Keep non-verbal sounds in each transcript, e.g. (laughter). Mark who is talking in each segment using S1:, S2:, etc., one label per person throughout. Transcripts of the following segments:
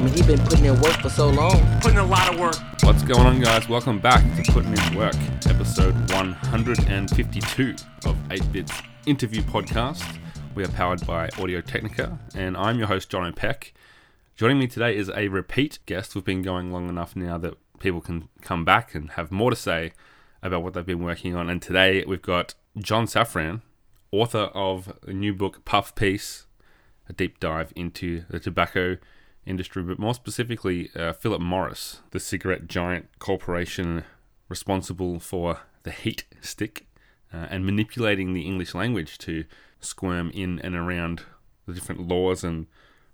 S1: I mean, he been putting in work for so long.
S2: Putting a lot of work.
S3: What's going on, guys? Welcome back to Putting In Work, episode 152 of 8 Bits Interview Podcast. We are powered by Audio Technica, and I'm your host, John O'Peck. Joining me today is a repeat guest. We've been going long enough now that people can come back and have more to say about what they've been working on. And today we've got John Safran, author of a new book, Puff Piece, a deep dive into the tobacco industry, but more specifically, uh, Philip Morris, the cigarette giant corporation responsible for the heat stick uh, and manipulating the English language to squirm in and around the different laws and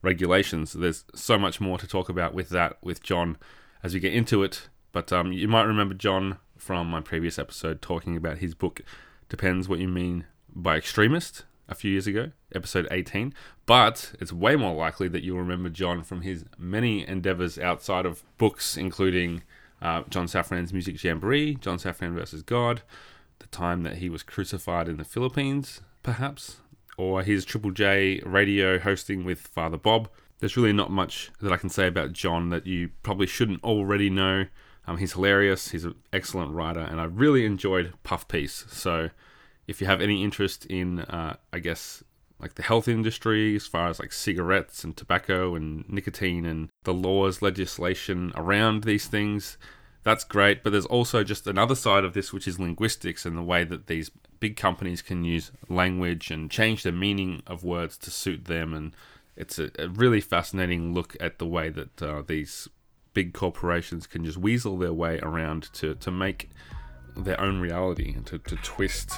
S3: regulations. There's so much more to talk about with that with John as we get into it. But um, you might remember John from my previous episode talking about his book, Depends What You Mean by Extremist, a few years ago, episode 18. But it's way more likely that you'll remember John from his many endeavors outside of books, including uh, John Safran's Music Jamboree, John Safran versus God, the time that he was crucified in the Philippines, perhaps, or his Triple J radio hosting with Father Bob. There's really not much that I can say about John that you probably shouldn't already know. Um, he's hilarious, he's an excellent writer, and I really enjoyed Puff Piece. So, if you have any interest in, uh, I guess, like the health industry, as far as like cigarettes and tobacco and nicotine and the laws, legislation around these things, that's great. But there's also just another side of this, which is linguistics and the way that these big companies can use language and change the meaning of words to suit them. And it's a, a really fascinating look at the way that uh, these big corporations can just weasel their way around to, to make their own reality and to, to twist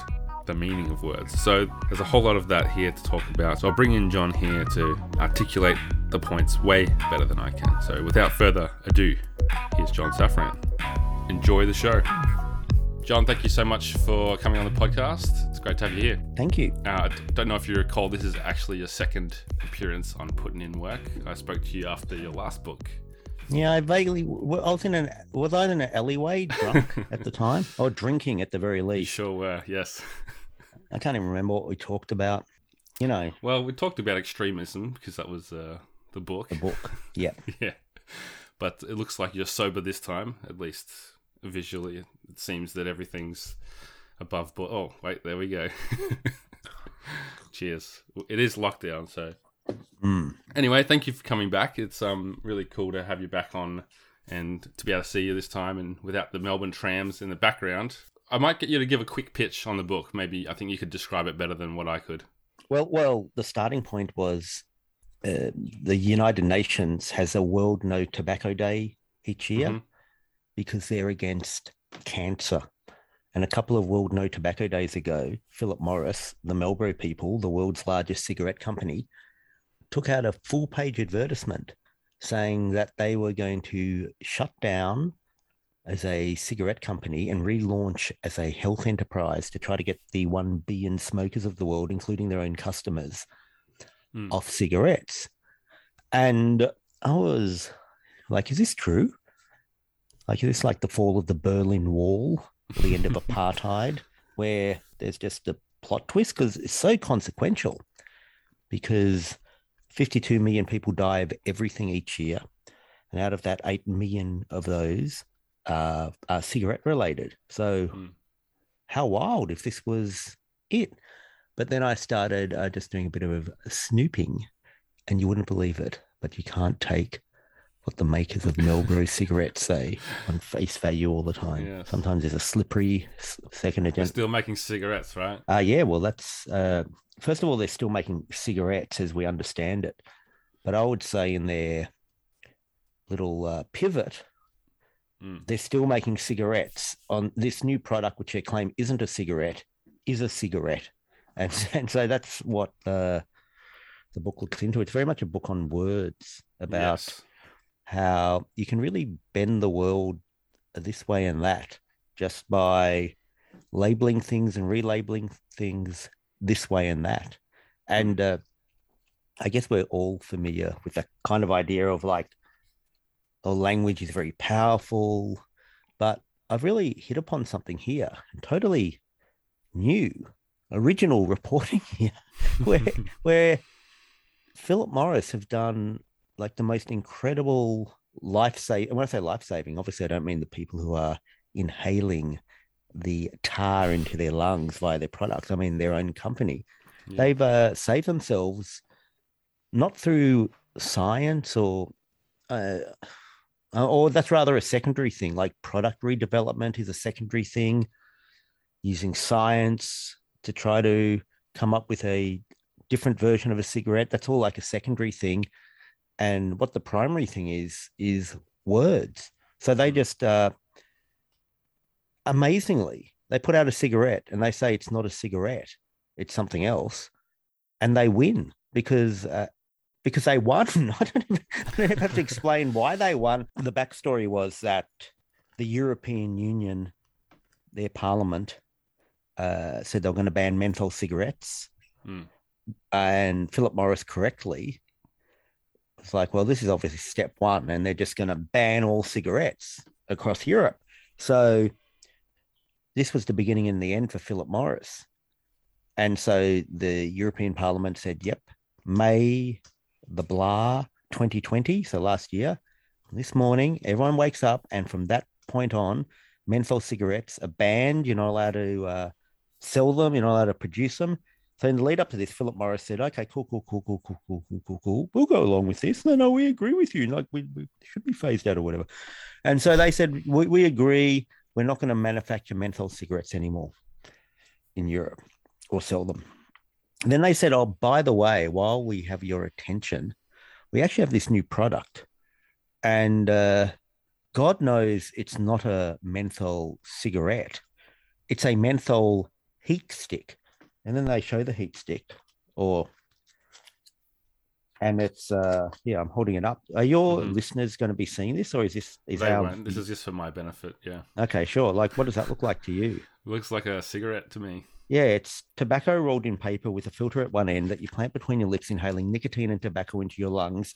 S3: the meaning of words. So there's a whole lot of that here to talk about. So I'll bring in John here to articulate the points way better than I can. So without further ado, here's John Safran. Enjoy the show. John, thank you so much for coming on the podcast. It's great to have you here.
S4: Thank you.
S3: Uh, I don't know if you recall, this is actually your second appearance on Putting In Work. I spoke to you after your last book.
S4: Yeah, I vaguely. I was in an. Was I in an alleyway drunk (laughs) at the time, or drinking at the very
S3: You
S4: least?
S3: sure were, yes. (laughs)
S4: I can't even remember what we talked about. You know,
S3: Well, we talked about extremism because that was uh, the book.
S4: the book. (laughs) Yeah.
S3: yeah. But it looks like you're sober this time, at least visually. It seems that everything's above board. Oh, wait, there we go. (laughs) Cheers. It is lockdown, so
S4: Mm.
S3: anyway, thank you for coming back. It's um really cool to have you back on and to be able to see you this time and without the Melbourne trams in the background. I might get you to give a quick pitch on the book. Maybe I think you could describe it better than what I could.
S4: Well, well, the starting point was uh, the United Nations has a World No Tobacco Day each year
S3: Mhm.
S4: because they're against cancer. And a couple of World No Tobacco Days ago, Philip Morris, the Marlboro people, the world's largest cigarette company, took out a full page advertisement saying that they were going to shut down as a cigarette company and relaunch as a health enterprise to try to get the 1 billion smokers of the world, including their own customers,
S3: Mm.
S4: off cigarettes. And I was like, is this true? Like, is this like the fall of the Berlin Wall, the end of (laughs) apartheid, where there's just a plot twist? Because it's so consequential. Because 52 million people die of everything each year. And out of that, 8 million of those uh, are cigarette related. So,
S3: Mm.
S4: how wild if this was it. But then I started uh, just doing a bit of snooping, and you wouldn't believe it, but you can't take what the makers of Marlboro (laughs) cigarettes say on face value all the time.
S3: Yes.
S4: Sometimes there's a slippery second
S3: They're still making cigarettes, right?
S4: Uh, yeah, well, that's uh, first of all, they're still making cigarettes as we understand it. But I would say in their little uh, pivot,
S3: Mm.
S4: they're still making cigarettes on this new product, which they claim isn't a cigarette, is a cigarette. And, (laughs) and so that's what uh, the book looks into. It's very much a book on words about
S3: Yes.
S4: how you can really bend the world this way and that just by labeling things and relabeling things this way and that. And uh, I guess we're all familiar with that kind of idea of like, oh, language is very powerful, but I've really hit upon something here, totally new, original reporting (laughs) here, where (laughs) where Philip Morris have done like the most incredible life saving. And when I say life saving, obviously I don't mean the people who are inhaling the tar into their lungs via their products. I mean their own company.
S3: Yeah.
S4: They've uh, saved themselves not through science or uh, or that's rather a secondary thing. Like product redevelopment is a secondary thing. Using science to try to come up with a different version of a cigarette. That's all like a secondary thing. And what the primary thing is, is words. So they just, uh, amazingly, they put out a cigarette and they say it's not a cigarette, it's something else. And they win because, uh, because they won. (laughs) I don't, even, I don't even have to explain why they won. The backstory was that the European Union, their parliament, uh, said they were going to ban menthol cigarettes.
S3: Hmm.
S4: And Philip Morris correctly was like, well, this is obviously step one, and they're just going to ban all cigarettes across Europe. So this was the beginning and the end for Philip Morris. And so the European Parliament said, yep, May the blah 2020, so last year, this morning, everyone wakes up, and from that point on, menthol cigarettes are banned. You're not allowed to uh, sell them. You're not allowed to produce them. So in the lead up to this, Philip Morris said, "Okay, cool, cool, cool, cool, cool, cool, cool, cool, cool. We'll go along with this. No, no, we agree with you. Like we, we should be phased out or whatever." And so they said, "We, we agree. We're not going to manufacture menthol cigarettes anymore in Europe or sell them." Then they said, "Oh, by the way, while we have your attention, we actually have this new product, and uh, God knows it's not a menthol cigarette; it's a menthol heat stick." and then they show the heat stick or and it's uh yeah i'm holding it up are your
S3: Mhm.
S4: listeners going to be seeing this or is this is
S3: They
S4: our
S3: won't. This is just for my benefit. Yeah.
S4: okay sure like what does that look like to you
S3: Looks like a cigarette to me.
S4: Yeah it's tobacco rolled in paper with a filter at one end that you plant between your lips inhaling nicotine and tobacco into your lungs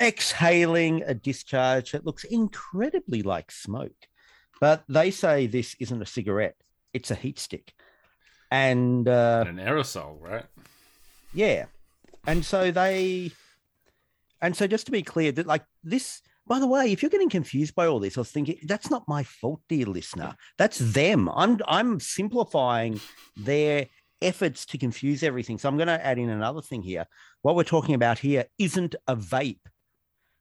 S4: exhaling a discharge that looks incredibly like smoke but they say this isn't a cigarette it's a heat stick and uh
S3: And an aerosol, right?
S4: Yeah. And so they and so just to be clear that like this by the way, if you're getting confused by all this, I was thinking that's not my fault, dear listener. That's them. I'm I'm simplifying their efforts to confuse everything. So I'm going to add in another thing here. What we're talking about here isn't a vape.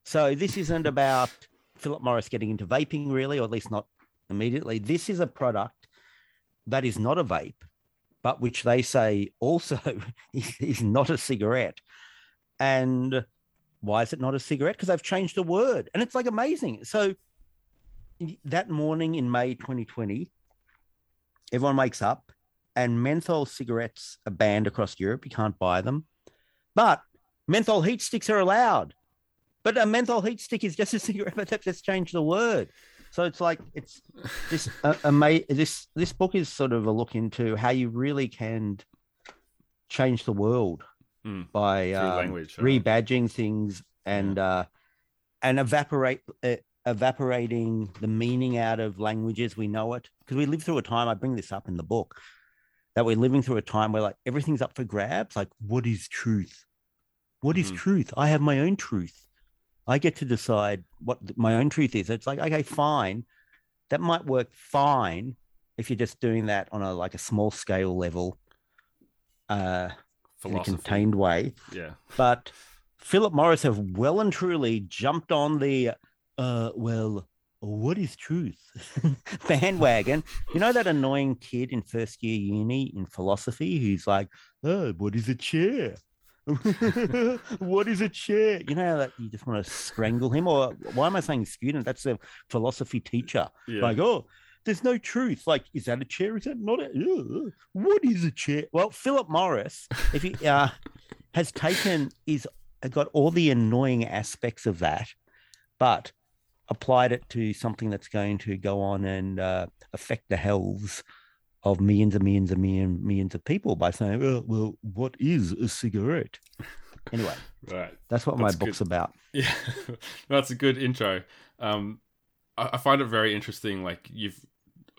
S4: So this isn't about Philip Morris getting into vaping, really, or at least not immediately. This is a product that is not a vape, but which they say also (laughs) is, is not a cigarette. And why is it not a cigarette? Because they've changed the word. And it's like amazing. So that morning in May 2020, everyone wakes up and menthol cigarettes are banned across Europe. You can't buy them. But menthol heat sticks are allowed. But a menthol heat stick is just a (laughs) cigarette, but they've just changed the word. So it's like it's this uh, this this book is sort of a look into how you really can change the world
S3: Mm.
S4: by um,
S3: language, right?
S4: rebadging things and uh, and evaporate uh, evaporating the meaning out of languages we know it because we live through a time. I bring this up in the book that we're living through a time where like everything's up for grabs. Like, what is truth? What is
S3: Mhm.
S4: truth? I have my own truth. I get to decide what my own truth is. It's like, okay, fine. That might work fine if you're just doing that on a like a small scale level, uh, in a contained way.
S3: Yeah.
S4: But Philip Morris have well and truly jumped on the uh well, what is truth (laughs) bandwagon. You know that annoying kid in first year uni in philosophy who's like, oh, what is a chair? (laughs) what is a chair? You know that you just want to strangle him, or why am I saying student? That's a philosophy teacher.
S3: Yeah.
S4: Like, oh, there's no truth. Like, is that a chair? Is that not a? Ugh. What is a chair? Well, Philip Morris, if he (laughs) uh, has taken is got all the annoying aspects of that, but applied it to something that's going to go on and uh, affect the healths of millions and millions and millions, millions of people by saying, well, well, what is a cigarette? Anyway,
S3: right.
S4: that's what
S3: That's
S4: my book's
S3: good.
S4: about.
S3: Yeah, (laughs) that's a good intro. Um, I, I find it very interesting. Like you've,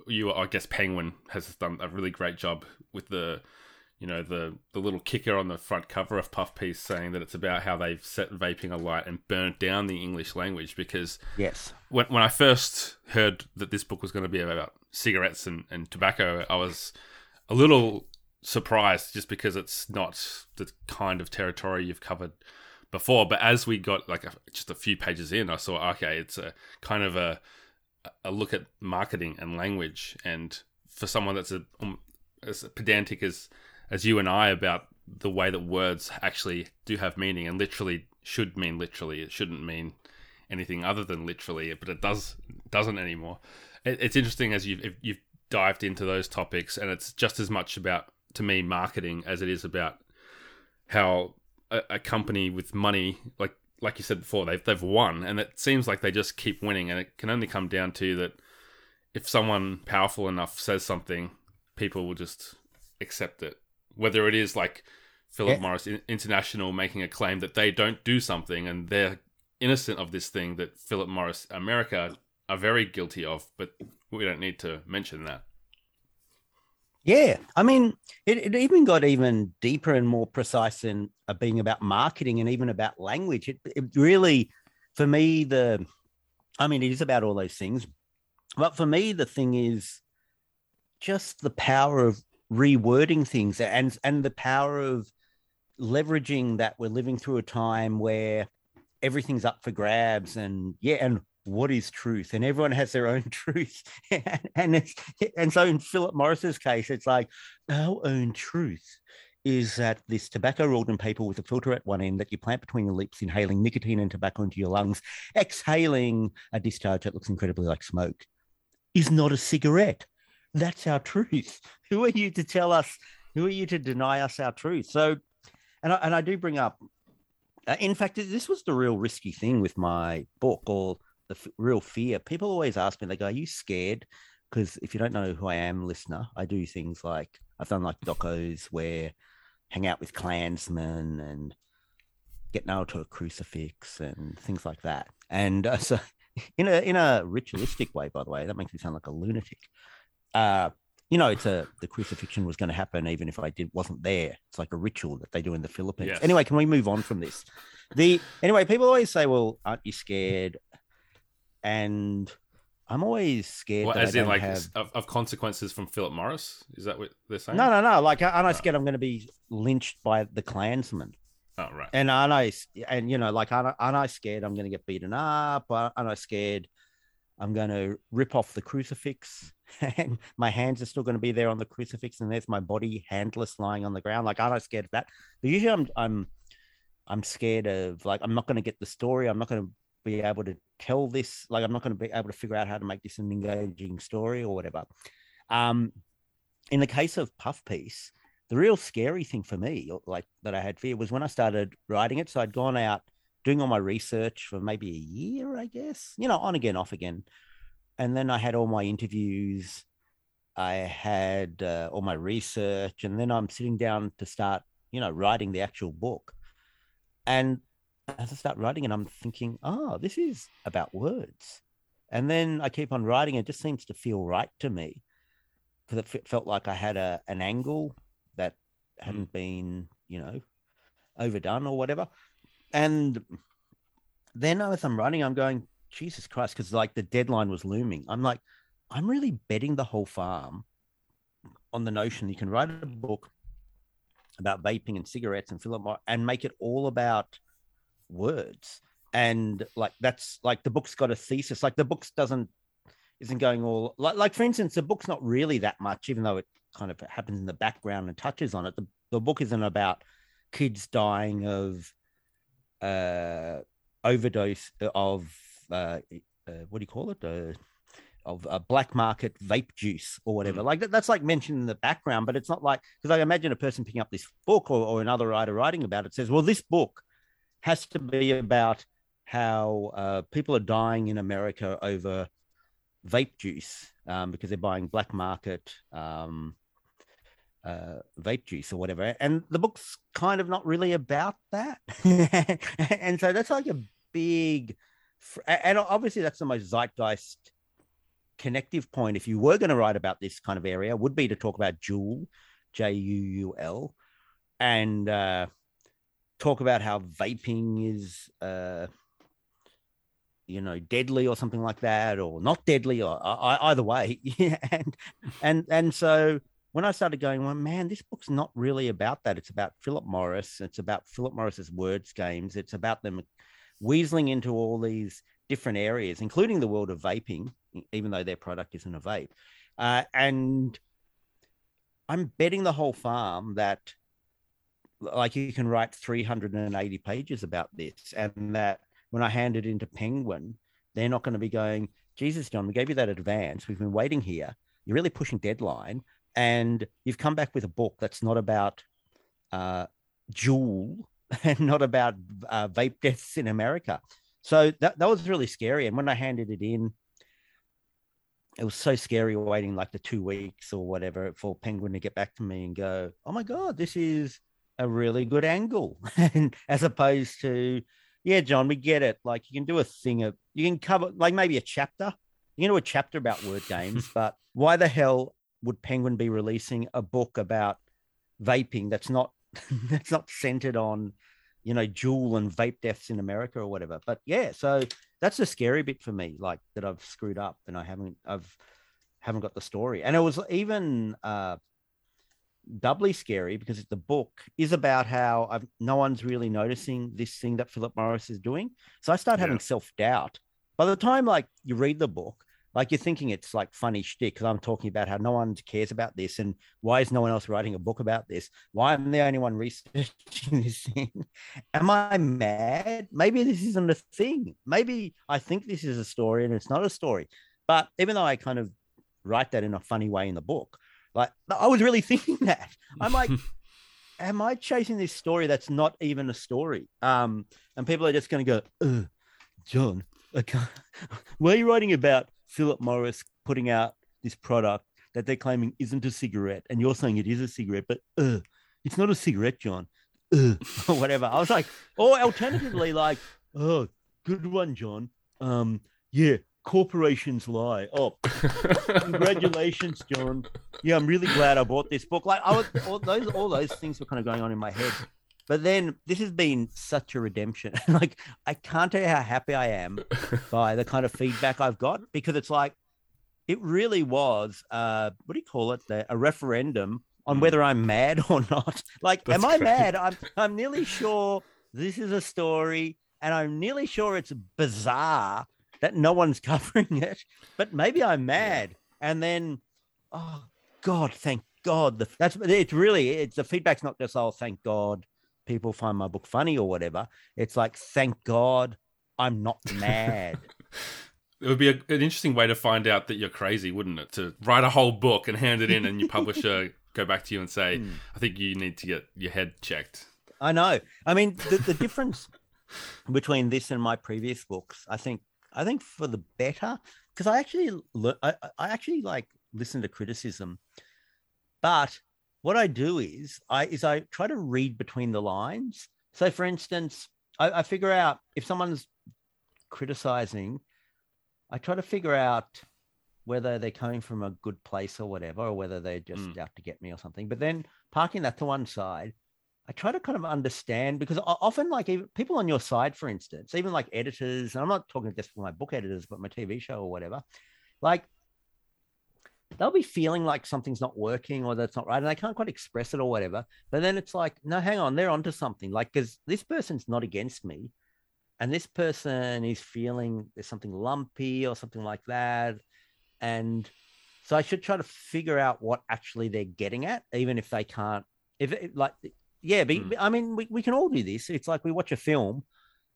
S3: you, I guess Penguin has done a really great job with the, you know the the little kicker on the front cover of Puff Piece saying that it's about how they've set vaping alight and burnt down the English language because
S4: Yes.
S3: when when I first heard that this book was going to be about cigarettes and, and tobacco, I was a little surprised just because it's not the kind of territory you've covered before. But as we got like a, just a few pages in, I saw okay, it's a kind of a a look at marketing and language, and for someone that's a, um, as pedantic as as you and I about the way that words actually do have meaning and literally should mean literally. It shouldn't mean anything other than literally, but it does doesn't anymore. It, it's interesting as you've you've dived into those topics, and it's just as much about to me marketing as it is about how a, a company with money, like like you said before, they've they've won, and it seems like they just keep winning, and it can only come down to that if someone powerful enough says something, people will just accept it, whether it is like Philip
S4: Yeah.
S3: Morris International making a claim that they don't do something and they're innocent of this thing that Philip Morris America are very guilty of, but we don't need to mention that.
S4: Yeah, I mean, it, it even got even deeper and more precise in uh, being about marketing and even about language. It, it really, for me, the, I mean, it is about all those things, but for me, the thing is just the power of rewording things and and the power of leveraging that we're living through a time where everything's up for grabs and yeah and what is truth? And everyone has their own (laughs) truth. And, and so in philip morris's case it's like our own truth is that this tobacco rolled in paper with a filter at one end that you plant between your lips inhaling nicotine and tobacco into your lungs exhaling a discharge that looks incredibly like smoke is not a cigarette. That's our truth. (laughs) Who are you to tell us? Who are you to deny us our truth? So and I, and I do bring up uh, in fact, this was the real risky thing with my book, or the f- real fear. People always ask me, they go, "Are you scared?" Because if you don't know who I am, listener, I do things like I've done like docos where hang out with Klansmen and get nailed to a crucifix and things like that. And uh, (laughs) so, in a in a ritualistic way, by the way, that makes me sound like a lunatic. Uh, you know, it's a the crucifixion was going to happen even if I did wasn't there. It's like a ritual that they do in the Philippines.
S3: Yes.
S4: Anyway, can we move on from this? The anyway, people always say, "Well, aren't you scared?" And I'm always scared.
S3: Well,
S4: that I
S3: as in like
S4: have...
S3: of, of consequences from Philip Morris? Is that what they're saying?
S4: no, no, no. Like, aren't I scared I'm going to be lynched by the Klansmen?
S3: Oh right.
S4: And aren't I? And you know, like, aren't I, aren't I scared I'm going to get beaten up? Aren't I scared I'm going to rip off the crucifix (laughs) and my hands are still going to be there on the crucifix and there's my body handless lying on the ground? Like, aren't I scared of that? But usually I'm, I'm, I'm scared of like I'm not going to get the story. I'm not going to be able to tell this. Like, I'm not going to be able to figure out how to make this an engaging story or whatever. Um, in the case of Puff Piece, the real scary thing for me, like that I had fear, was when I started writing it. So I'd gone out doing all my research for maybe a year, I guess, you know, on again, off again. And then I had all my interviews. I had uh, all my research, and then I'm sitting down to start, you know, writing the actual book. And as I start writing it, I'm thinking, oh, this is about words. And then I keep on writing. It just seems to feel right to me because it felt like I had a an angle that hmm. hadn't been, you know, overdone or whatever. And then as I'm writing, I'm going, Jesus Christ, because like the deadline was looming. I'm like, I'm really betting the whole farm on the notion you can write a book about vaping and cigarettes and Morris and make it all about words. And like that's like the book's got a thesis. Like the book's doesn't isn't going all like like for instance, the book's not really that much, even though it kind of happens in the background and touches on it. The the book isn't about kids dying of uh overdose of uh, uh what do you call it? Uh, of a black market vape juice or whatever. Like that, that's like mentioned in the background, but it's not like because I imagine a person picking up this book or, or another writer writing about it says, well, this book has to be about how uh, people are dying in America over vape juice um, because they're buying black market um, uh, vape juice or whatever. And the book's kind of not really about that. (laughs) and so that's like a big, and obviously that's the most zeitgeist connective point if you were going to write about this kind of area would be to talk about Juul J U U L, and uh, talk about how vaping is, uh, you know, deadly or something like that, or not deadly, or uh, either way. (laughs) and and and so when I started going, well, man, this book's not really about that. It's about Philip Morris. It's about Philip Morris's words games. It's about them weaseling into all these different areas, including the world of vaping, even though their product isn't a vape. Uh, and I'm betting the whole farm that, like, you can write 380 pages about this, and that when I hand it into Penguin, they're not going to be going, Jesus, John, we gave you that advance. We've been waiting here. You're really pushing deadline and you've come back with a book that's not about uh, Juul (laughs) and not about uh, vape deaths in America. So that, that was really scary. And when I handed it in, it was so scary waiting like the two weeks or whatever for Penguin to get back to me and go, "Oh my god, this is a really good angle," and (laughs) as opposed to, "Yeah, John, we get it. Like you can do a thing of you can cover like maybe a chapter. You can do a chapter about word games, (laughs) but why the hell would Penguin be releasing a book about vaping that's not (laughs) that's not centered on you know Juul and vape deaths in America or whatever. But yeah, so that's a scary bit for me, like that I've screwed up and I haven't I've haven't got the story. And it was even uh doubly scary because the book is about how I've, no one's really noticing this thing that Philip Morris is doing. So I start having self doubt. By the time like you read the book, like you're thinking it's like funny shtick because I'm talking about how no one cares about this and why is no one else writing a book about this? Why am I the only one (laughs) researching this thing? Am I mad? Maybe this isn't a thing. Maybe I think this is a story and it's not a story. But even though I kind of write that in a funny way in the book, like I was really (laughs) thinking that. I'm like, (laughs) am I chasing this story that's not even a story? Um, and people are just going to go, John, (laughs) why are you writing about Philip Morris putting out this product that they're claiming isn't a cigarette, and you're saying it is a cigarette, but uh, it's not a cigarette, John, uh, or whatever. I was like, or alternatively, like, oh, good one, John. Um, yeah, corporations lie. Oh, congratulations, John. Yeah, I'm really glad I bought this book. Like, I was all those all those things were kind of going on in my head. But then this has been such a redemption. (laughs) like I can't tell you how happy I am by the kind of feedback I've got because it's like it really was uh what do you call it? The, a referendum on hmm. whether I'm mad (laughs) or not. Like, That's am I great. mad? I'm I'm nearly sure this is a story, and I'm nearly sure it's bizarre that no one's (laughs) covering it. But maybe I'm mad, and then oh God, thank God. The, that's it's really it's the feedback's not just oh thank God people find my book funny or whatever. It's like, thank God I'm not (laughs) mad.
S3: it would be a, an interesting way to find out that you're crazy, wouldn't it? To write a whole book and hand it in, and your (laughs) publisher go back to you and say, mm. "I think you need to get your head checked."
S4: I know. I mean, the, the difference between this and my previous books, I think, I think for the better, because I actually, I, I actually like listen to criticism, but what I do is I is I try to read between the lines. So, for instance, I, I figure out if someone's criticizing, I try to figure out whether they're coming from a good place or whatever, or whether they're just mm. out to get me or something. But then parking that to one side, I try to kind of understand because often, like even people on your side, for instance, even like editors, and I'm not talking just for my book editors, but my TV show or whatever, like they'll be feeling like something's not working or that's not right and they can't quite express it or whatever but then it's like no hang on they're onto something like because this person's not against me and this person is feeling there's something lumpy or something like that and so i should try to figure out what actually they're getting at even if they can't if it, like yeah but, mm. i mean we, we can all do this it's like we watch a film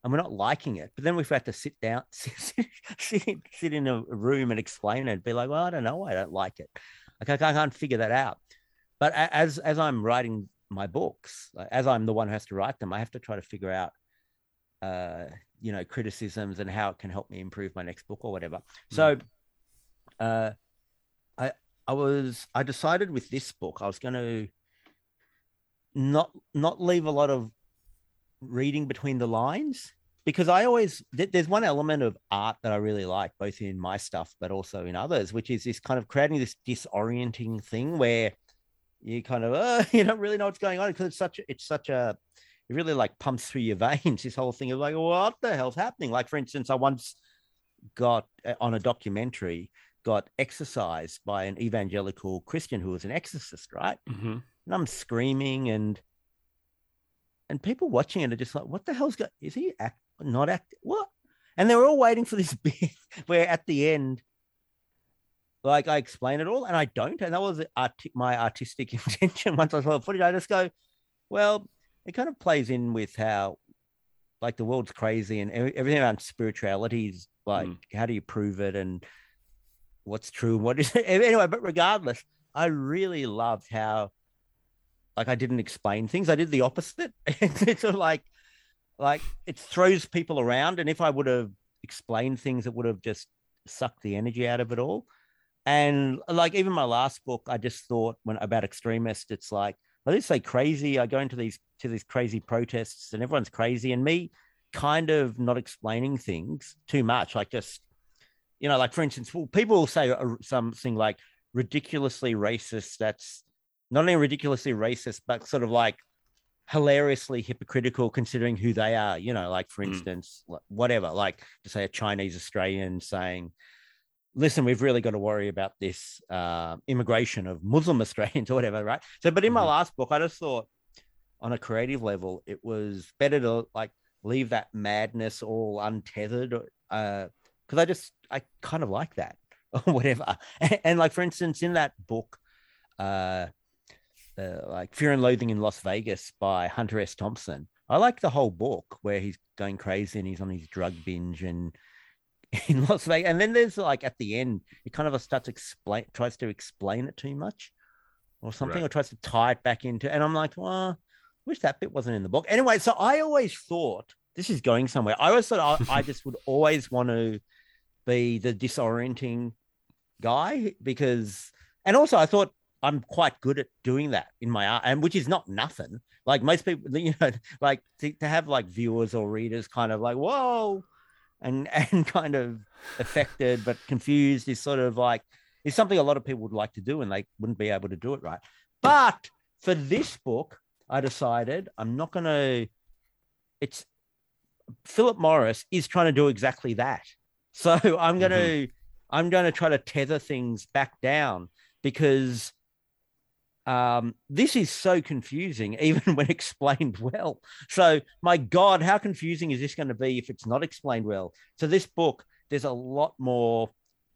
S4: and we're not liking it. But then we've had to sit down, (laughs) sit, sit, sit in a room and explain it. Be like, well, I don't know, I don't like it. Like I can't figure that out. But as as I'm writing my books, as I'm the one who has to write them, I have to try to figure out, uh, you know, criticisms and how it can help me improve my next book or whatever. Mm. So, uh, I I was I decided with this book I was going to not not leave a lot of reading between the lines because I always there's one element of art that I really like, both in my stuff but also in others, which is this kind of creating this disorienting thing where you kind of uh, (laughs) you don't really know what's going on because it's such it's such a it really like pumps through your (laughs) veins. This whole thing of like, what the hell's happening? Like for instance, I once got uh, on a documentary got exorcised by an evangelical Christian who was an exorcist, right?
S3: hmm
S4: And I'm screaming and and people watching it are just like, what the hell's going? Is he act not act what? And they were all waiting for this (laughs) bit where at the end, like I explain it all, and I don't. And that was my artistic (laughs) intention. Once I saw the footage, I just go, well, it kind of plays in with how, like, the world's crazy and everything around spirituality is like,
S3: Mm.
S4: how do you prove it and what's true and what is it (laughs) anyway. But regardless, I really loved how, like, I didn't explain things. I did the opposite. (laughs) it's sort of like, like it throws people around, and if I would have explained things, it would have just sucked the energy out of it all. And like even my last book, I just thought when about extremists, it's like I didn't say crazy. I go into these to these crazy protests, and everyone's crazy, and me kind of not explaining things too much, like just you know, like for instance, well, people will say uh, something like ridiculously racist. That's not only ridiculously racist, but sort of like hilariously hypocritical considering who they are. You know, like for
S3: Mm.
S4: instance, like, whatever, like to say a Chinese Australian saying, listen, we've really got to worry about this uh, immigration of Muslim (laughs) Australians or whatever, right? So, but in my
S3: Mhm.
S4: last book, I just thought on a creative level, it was better to like leave that madness all untethered because I just, I kind of like that (laughs) or whatever. And, and like, for instance, in that book, uh, uh, like Fear and Loathing in Las Vegas by Hunter S. Thompson. I like the whole book where he's going crazy and he's on his drug binge and (laughs) in Las Vegas. And then there's like at the end, it kind of starts to explain, tries to explain it too much or something,
S3: Right.
S4: or tries to tie it back into. And I'm like, well, I wish that bit wasn't in the book. Anyway, so I always thought this is going somewhere. I always thought I, I just would always want to be the disorienting guy because, and also I thought I'm quite good at doing that in my art, and which is not nothing. Like most people, (laughs) you know, like to, to have like viewers or readers kind of like, whoa, and (laughs) and kind of affected but confused is sort of like is something a lot of people would like to do and they wouldn't be able to do it right. But for this book, I decided I'm not going to. It's Philip Morris is trying to do exactly that. So (laughs) I'm going to mm-hmm. I'm going to try to tether things back down because um, this is so confusing, (laughs) even when explained well. So, my God, how confusing is this going to be if it's not explained well? So, this book, there's a lot more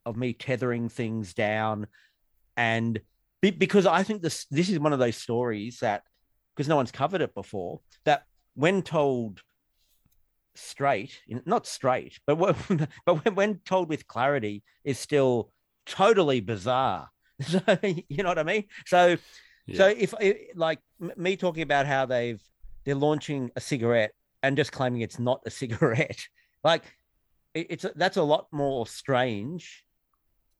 S4: of me tethering things down, and because I think this this is one of those stories that because no one's covered it before that when told straight, not straight, but when, (laughs) but when, when told with clarity, is still totally bizarre. (laughs) So you know what I mean? So so if like me talking about how they've they're launching a cigarette and just claiming it's not a (laughs) cigarette, like it's that's a lot more strange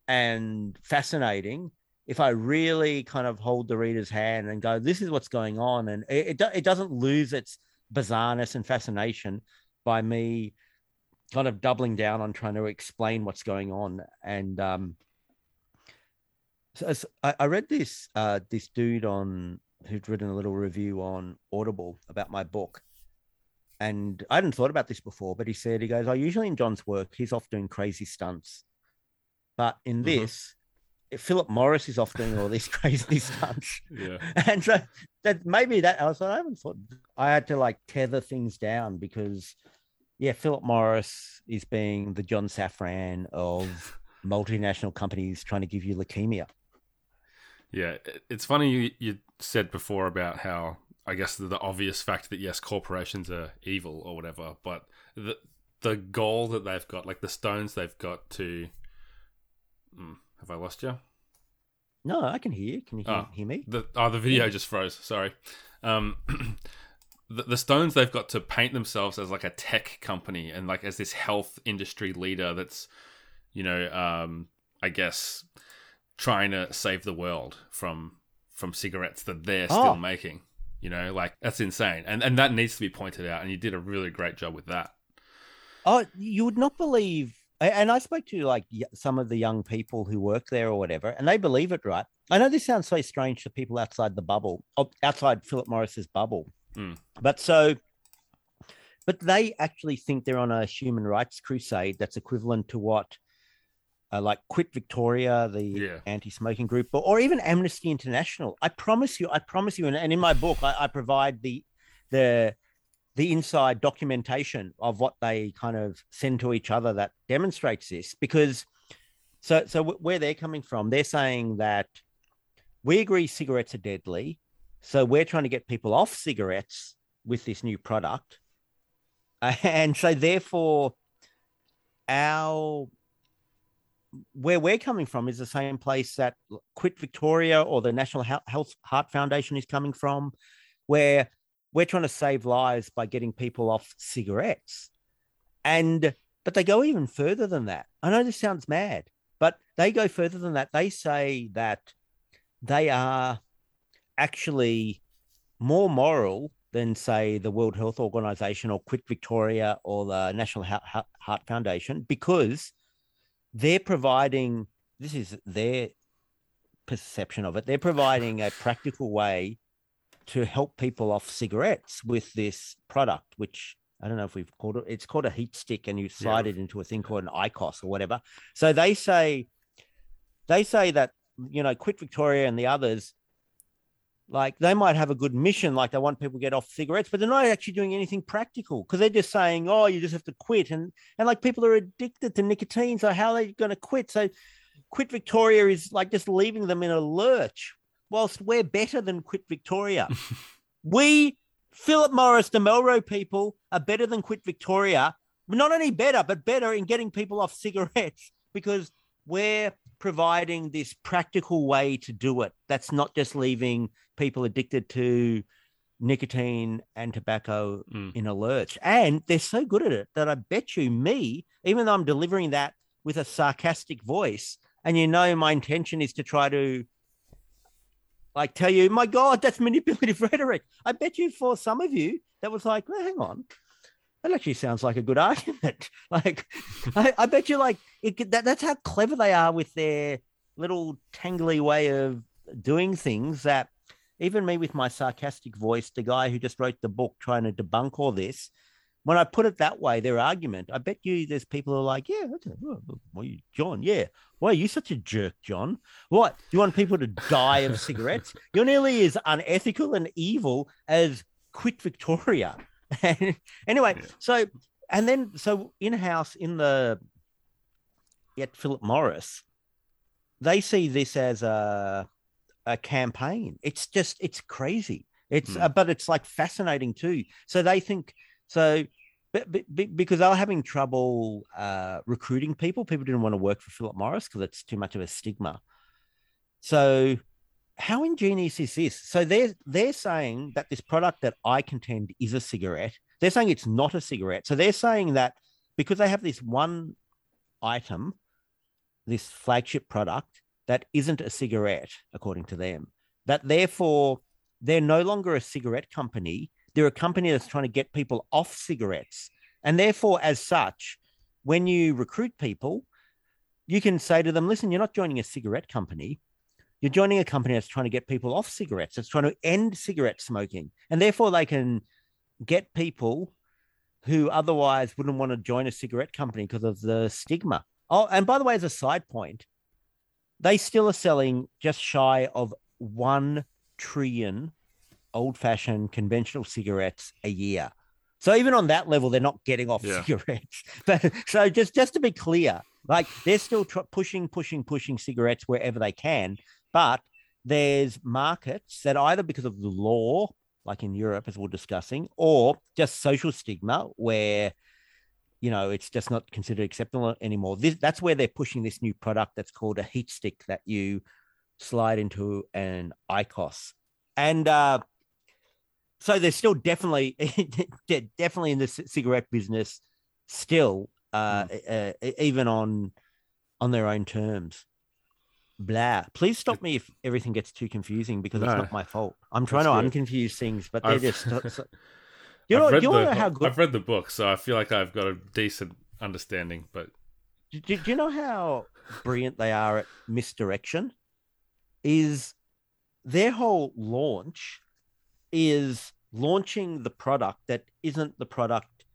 S4: and fascinating if I really kind of hold the reader's hand and go, this is what's going on, and it it, it doesn't lose its bizarreness and fascination by me kind of doubling down on trying to explain what's going on and um so, so I, I read this uh this dude on who'd written a little review on Audible about my book. And I hadn't thought about this before, but he said, he goes, I usually in John's work, he's off doing crazy stunts. But in
S3: Mhm.
S4: this, Philip Morris is off doing all these (laughs) crazy stunts.
S3: yeah. (laughs)
S4: And so that maybe that I was like, I haven't thought I had to like tether things down because yeah, Philip Morris is being the John Safran of multinational companies trying to give you leukemia.
S3: Yeah, it's funny you, you said before about how I guess the, the obvious fact that yes, corporations are evil or whatever, but the the goal that they've got, like the stones they've got to. Hmm, have I lost you?
S4: No, I can hear you. Can you hear,
S3: Oh.
S4: hear me?
S3: The oh, the video just froze. Sorry. Um, (clears throat) the, the Stones they've got to paint themselves as like a tech company and like as this health industry leader that's, you know, um, I guess trying to save the world from from cigarettes that they're
S4: Oh.
S3: still making. You know, like that's insane, and and that needs to be pointed out. And you did a really great job with that.
S4: Oh, you would not believe And I spoke to like some of the young people who work there or whatever, and they believe it, right? I know this sounds so strange to people outside the bubble, oh, outside Philip Morris's bubble,
S3: Mm.
S4: but so, but they actually think they're on a human rights crusade that's equivalent to what, uh, like Quit Victoria, the
S3: Yeah.
S4: anti-smoking group, or, or even Amnesty International. I promise you, I promise you, and, and in my book, I, I provide the the the inside documentation of what they kind of send to each other that demonstrates this because so so wh- where they're coming from they're saying that we agree cigarettes are deadly so we're trying to get people off cigarettes with this new product (laughs) and so therefore our where we're coming from is the same place that quit victoria or the national health heart foundation is coming from where we're trying to save lives by getting people off cigarettes. And but they go even further than that. I know this sounds mad, but they go further than that. They say that they are actually more moral than say the World Health Organization or Quit Victoria or the National Hea- Hea- Heart Foundation because they're providing this is their perception of it. They're providing a practical way to help people off cigarettes with this product, which I don't know if we've called it. It's called a heat stick, and you slide it into a thing called an IQOS or whatever. So they say, they say that you know, Quit Victoria and the others, like they might have a good mission, like they want people to get off cigarettes, but they're not actually doing anything practical because they're just saying, oh, you just have to quit, and and like people are addicted to nicotine, so how are they going to quit? So Quit Victoria is like just leaving them in a lurch whilst we're better than Quit Victoria. (laughs) we, Philip Morris, the Melrose people, are better than Quit Victoria. Not only better, but better in getting people off cigarettes (laughs) because we're providing this practical way to do it. That's not just leaving people addicted to nicotine and tobacco
S3: Mm.
S4: in a lurch. And they're so good at it that I bet you me, even though I'm delivering that with a sarcastic voice, and you know my intention is to try to like tell you, my God, that's manipulative (laughs) rhetoric. I bet you for some of you that was like, well, hang on. That actually sounds like a good (laughs) argument. like, I, I bet you like it, that, that's how clever they are with their little tangly way of doing things that even me with my sarcastic voice, the guy who just wrote the book trying to debunk all this, when I put it that way, their argument, I bet you there's people who are like, yeah, okay, well, you, John, yeah. Why are you such a jerk, John? What? Do you want people to die of cigarettes? You're nearly as unethical and evil as Quit Victoria. (laughs) anyway,
S3: Yeah.
S4: so, and then, so in house in the, at Philip Morris, they see this as a, a campaign. It's just, it's crazy. It's,
S3: Hmm.
S4: uh, but it's like fascinating too. So they think, so but, but, but- because they were having trouble uh, recruiting people, people didn't want to work for Philip Morris because it's too much of a stigma. So, how ingenious is this? So they're they're saying that this product that I contend is a cigarette. They're saying it's not a cigarette. So they're saying that because they have this one item, this flagship product that isn't a cigarette, according to them, that therefore they're no longer a cigarette company. They're a company that's trying to get people off cigarettes. And therefore, as such, when you recruit people, you can say to them, listen, you're not joining a cigarette company. You're joining a company that's trying to get people off cigarettes. It's trying to end cigarette smoking. And therefore, they can get people who otherwise wouldn't want to join a cigarette company because of the stigma. Oh, and by the way, as a side point, they still are selling just shy of 1 trillion old fashioned conventional cigarettes a year. So even on that level, they're not getting off
S3: Yeah.
S4: cigarettes. (laughs) But so just just to be clear, like they're still tr- pushing, pushing, pushing cigarettes wherever they can. But there's markets that either because of the law, like in Europe, as we're discussing, or just social stigma, where you know it's just not considered acceptable anymore. This, that's where they're pushing this new product that's called a heat stick that you slide into an IQOS, and uh, so they're still definitely (laughs) they're definitely in the c- cigarette business still, uh, uh, even on on their own terms. Blah. Please stop me if everything gets too confusing because it's not my fault. I'm trying to
S3: good.
S4: unconfuse things, but they're
S3: I've-
S4: just. (laughs) you
S3: I've
S4: know,
S3: read
S4: you
S3: the-
S4: know how good
S3: I've read the book, so I feel like I've got a decent understanding. But
S4: do, do you know how brilliant they are at misdirection? Is their whole launch is launching the product that isn't the product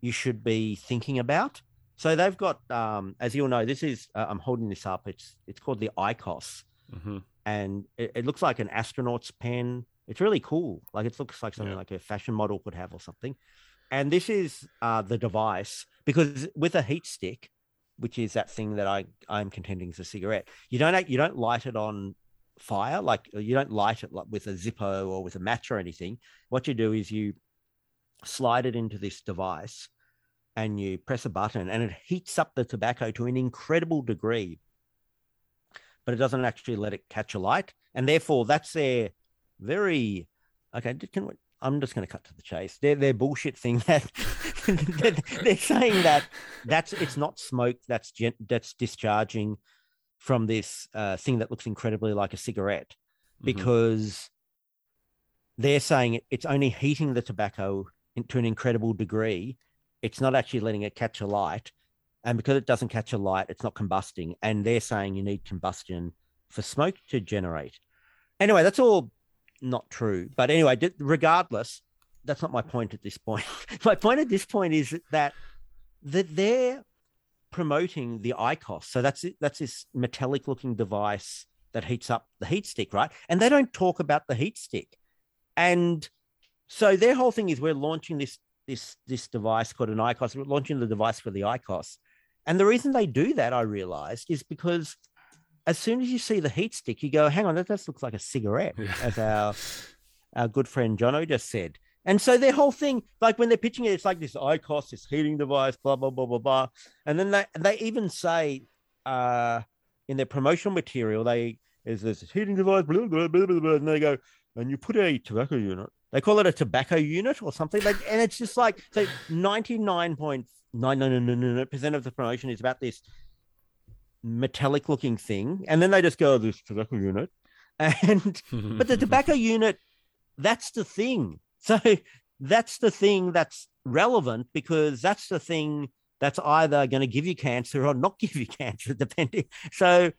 S4: you should be thinking about. So they've got, um, as you'll know, this is uh, I'm holding this up. It's it's called the IQOS,
S3: hmm
S4: and it, it looks like an astronaut's pen. It's really cool. Like it looks like something
S3: Yeah.
S4: like a fashion model could have or something. And this is uh, the device because with a heat stick, which is that thing that I I'm contending is a cigarette, you don't you don't light it on fire like you don't light it like with a Zippo or with a match or anything. What you do is you slide it into this device and you press a button and it heats up the tobacco to an incredible degree but it doesn't actually let it catch a light and therefore that's their very okay can we, i'm just going to cut to the chase they're their bullshit thing that (laughs) they're, they're saying that that's it's not smoke that's gen, that's discharging from this uh, thing that looks incredibly like a cigarette
S3: Mm-hmm.
S4: because they're saying it- it's only heating the tobacco in- to an incredible degree. It's not actually letting it catch a light. And because it doesn't catch a light, it's not combusting. And they're saying you need combustion for smoke to generate. Anyway, that's all not true. But anyway, regardless, that's not my point at this point. (laughs) my point at this point is that that they're promoting the IQOS. So that's it, that's this metallic looking device that heats up the heat stick, right? And they don't talk about the heat stick. And so their whole thing is we're launching this this this device called an IQOS. We're launching the device for the IQOS. And the reason they do that, I realized, is because as soon as you see the heat stick, you go, hang on, that just looks like a cigarette,
S3: Yeah.
S4: as our our good friend Jono just said. And so their whole thing, like when they're pitching it, it's like this IQOS, this heating device, blah, blah, blah, blah, blah. And then they they even say uh in their promotional material, they is this heating device, blah, blah, blah, blah, blah, and they go, and you put a tobacco unit. They call it a tobacco unit or something. Like, and it's just like so 99.999% of the promotion is about this metallic looking thing. And then they just go, this tobacco unit. (laughs) And but the tobacco (laughs) unit, that's the thing. So that's the thing that's relevant because that's the thing that's either going to give you cancer or not (laughs) give you cancer, depending. So,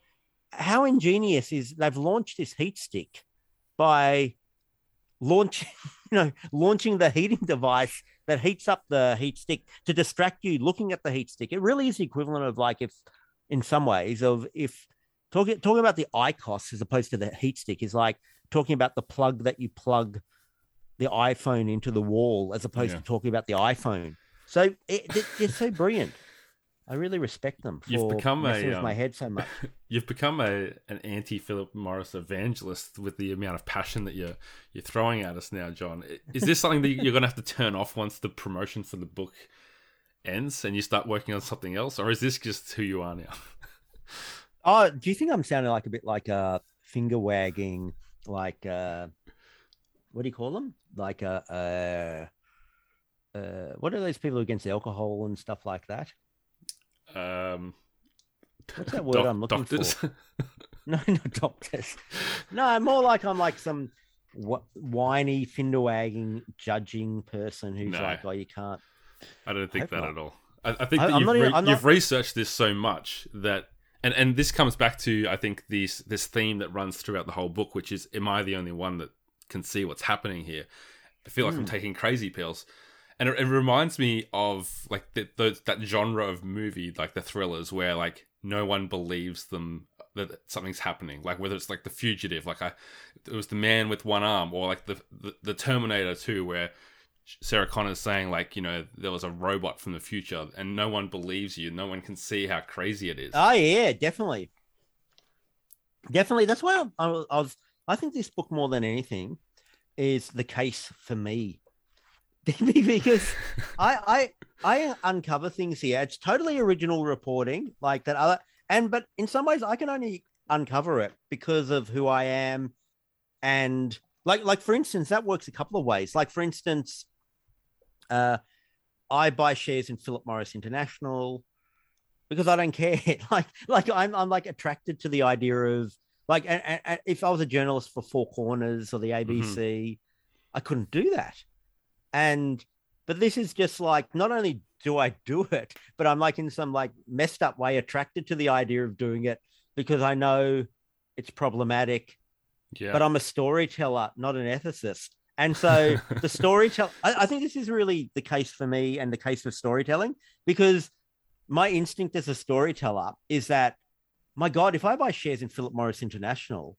S4: how ingenious is they've launched this heat stick by launching, you know, launching the heating device that heats up the heat stick to distract you looking at the heat stick. It really is the equivalent of like if, in some ways, of if talking talking about the IQOS as opposed to the heat stick is like talking about the plug that you plug the iPhone into the wall as opposed
S3: Yeah.
S4: to talking about the iPhone. So it, it, it's so brilliant. I really respect them for
S3: You've become
S4: messing
S3: a,
S4: with my
S3: um,
S4: head so much. (laughs)
S3: You've become a an anti Philip Morris evangelist with the amount of passion that you're you're throwing at us now, John. Is this something that you're going to have to turn off once the promotion for the book ends and you start working on something else, or is this just who you are now? (laughs)
S4: Oh, do you think I'm sounding like a bit like a finger wagging, like uh, what do you call them? Like a uh, uh, what are those people against alcohol and stuff like that?
S3: Um,
S4: What's that (laughs) word I'm looking
S3: doctors?
S4: for? (laughs) No, not doctors. No, more like I'm like some wh- whiny, finger wagging, judging person who's
S3: No.
S4: like, oh, you can't.
S3: I don't think
S4: Hope
S3: that
S4: not.
S3: at all. I, I think
S4: I-
S3: that you've,
S4: even-
S3: re-
S4: I'm
S3: you've researched this so much that, and and this comes back to I think this this theme that runs throughout the whole book, which is, am I the only one that can see what's happening here? I feel like I'm
S4: Mm.
S3: taking crazy pills, and it, it reminds me of like the, those that genre of movie, like the thrillers, where like no one believes them that something's happening. Like whether it's like the fugitive, like I, it was the man with one arm, or like the the, the Terminator Two, where Sarah Connor's saying like you know there was a robot from the future and no one believes you no one can see how crazy it is
S4: Oh yeah, definitely, definitely. That's why I, I was. I think this book more than anything is the case for me, (laughs) because (laughs) I I I uncover things here. It's totally original reporting, like that other, and but in some ways I can only uncover it because of who I am, and like like for instance, that works a couple of ways. Like for instance, uh, I buy shares in Philip Morris International because I don't care. (laughs) like like I'm I'm like attracted to the idea of like and, and, if I was a journalist for Four Corners or the ABC, I couldn't do that. And but this is just like not only do I do it? But I'm like in some like messed up way attracted to the idea of doing it because I know it's problematic.
S3: Yeah.
S4: But I'm a storyteller, not an ethicist. And so the (laughs) storytelling, I, think this is really the case for me and the case for storytelling because my instinct as a storyteller is that, my God, if I buy shares in Philip Morris International,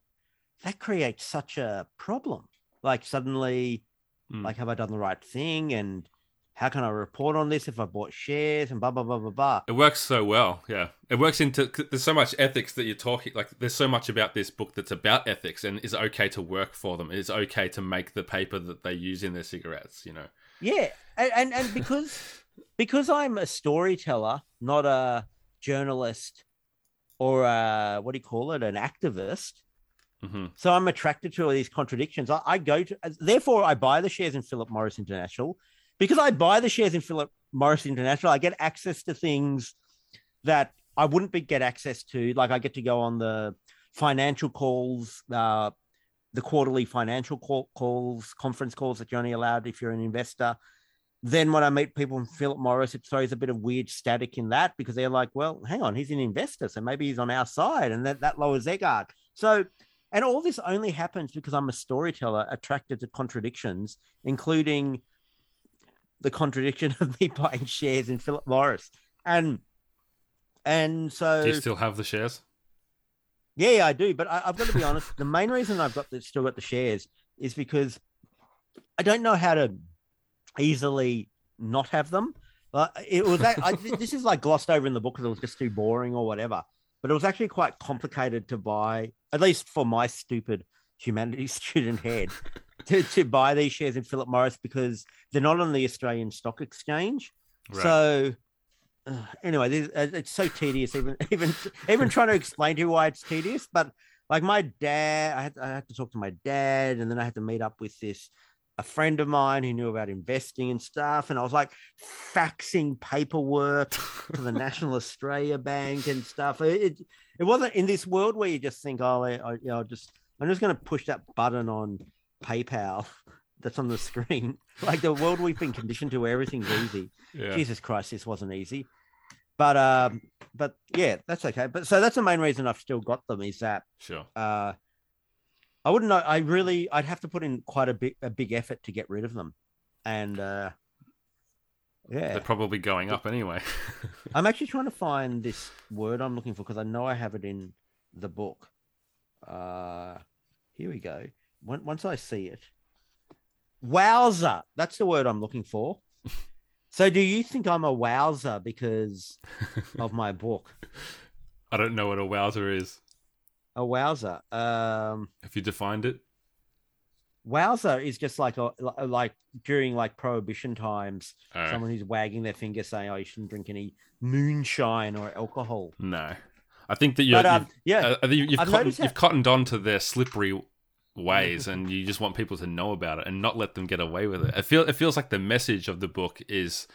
S4: that creates such a problem. Like suddenly,
S3: Mm.
S4: like, have I done the right thing? And how can I report on this if I bought shares and blah, blah, blah, blah, blah.
S3: It works so well, yeah. It works into there's so much ethics that you're talking like there's so much about this book that's about ethics and is okay to work for them. It's okay to make the paper that they use in their cigarettes, you know.
S4: Yeah, and and, and because (laughs) because I'm a storyteller, not a journalist or a, what do you call it, an activist.
S3: hmm
S4: So I'm attracted to all these contradictions. I, I go to, therefore, I buy the shares in Philip Morris International because I buy the shares in Philip Morris International. I get access to things that I wouldn't be get access to. Like I get to go on the financial calls, uh, the quarterly financial call, calls, conference calls that you're only allowed if you're an investor. Then when I meet people from Philip Morris, it throws a bit of weird static in that because they're like, well, hang on, he's an investor, so maybe he's on our side, and that, that lowers their guard. So and all this only happens because I'm a storyteller attracted to contradictions, including the contradiction (laughs) of me buying shares in Philip Morris. And and so
S3: Do you still have the shares?
S4: yeah, I do. But I, I've got to be honest. The main reason I've got the, still got the shares is because I don't know how to easily not have them. Uh, it was that, I, (laughs) this is like glossed over in the book because it was just too boring or whatever. But it was actually quite complicated to buy, at least for my stupid humanities (laughs) student head, to, to buy these shares in Philip Morris because they're not on the Australian Stock Exchange.
S3: Right.
S4: So uh, anyway, this, uh, it's so tedious. Even (laughs) even even trying to explain to you why it's tedious. But like my dad, I had I had to talk to my dad, and then I had to meet up with this a friend of mine who knew about investing and stuff, and I was like faxing paperwork to the National (laughs) Australia Bank and stuff. It, it it wasn't in this world where you just think, oh, I, I you know, just I'm just going to push that button on PayPal (laughs) that's on the screen. (laughs) Like the world we've been conditioned to, where everything's easy.
S3: yeah.
S4: Jesus Christ, this wasn't easy. But um, but yeah, that's okay. But so that's the main reason I've still got them is that
S3: Sure.
S4: uh, I wouldn't know. I really, I'd have to put in quite a big, a big effort to get rid of them, and uh, yeah,
S3: They're probably going up anyway. (laughs)
S4: I'm actually trying to find this word I'm looking for because I know I have it in the book. Uh, here we go. When, once I see it, wowser. That's the word I'm looking for. (laughs) So, do you think I'm a wowser because (laughs) of my book?
S3: I don't know what a wowser is.
S4: A wowser. Um,
S3: Have you defined it?
S4: wowser is just like a like during like prohibition times,
S3: Oh,
S4: someone who's wagging their finger saying, "Oh, you shouldn't drink any moonshine or alcohol."
S3: no. I think that you're,
S4: But um,
S3: you've,
S4: yeah,
S3: uh, I think you've,
S4: I've
S3: cotton,
S4: noticed
S3: you've
S4: that-
S3: cottoned on to their slippery ways, and you just want people to know about it and not let them get away with it. Mm. I feel it feels like the message of the book is.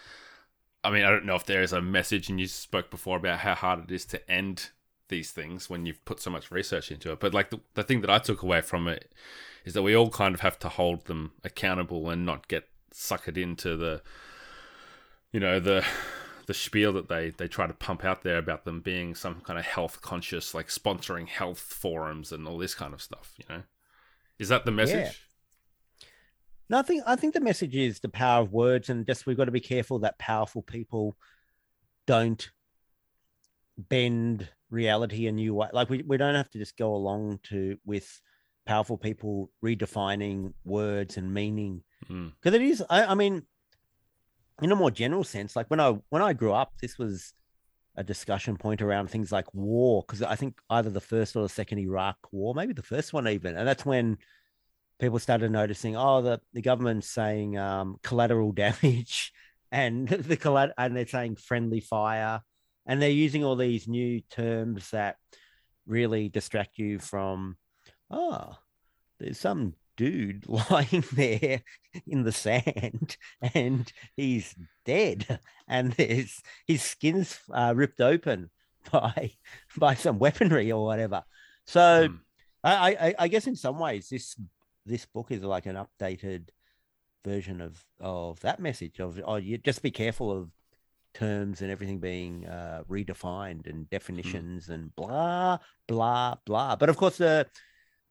S3: I mean, I don't know if there is a message, and you spoke before about how hard it is to end these things when you've put so much research into it. But like the, the thing that I took away from it is that we all kind of have to hold them accountable and not get suckered into the, you know, the the spiel that they they try to pump out there about them being some kind of health conscious, like sponsoring health forums and all this kind of stuff. You know, is that the message?
S4: No, I think I think the message is the power of words, and just we've got to be careful that powerful people don't bend reality a new way. Like we, we don't have to just go along to with powerful people redefining words and meaning
S3: Mm.
S4: because it is. I, I mean, in a more general sense, like when I when I grew up, this was a discussion point around things like war because I think either the first or the second Iraq war, maybe the first one even, and that's when people started noticing, oh, the, the government's saying um, collateral (laughs) damage and the collat- and they're saying friendly fire, and they're using all these new terms that really distract you from, oh, there's some dude (laughs) lying there in the sand and he's dead and there's his skin's uh, ripped open by by some weaponry or whatever so
S3: Mm.
S4: I, I I guess in some ways this this book is like an updated version of of that message of oh you just be careful of terms and everything being uh, redefined and definitions and blah blah blah. But of course, the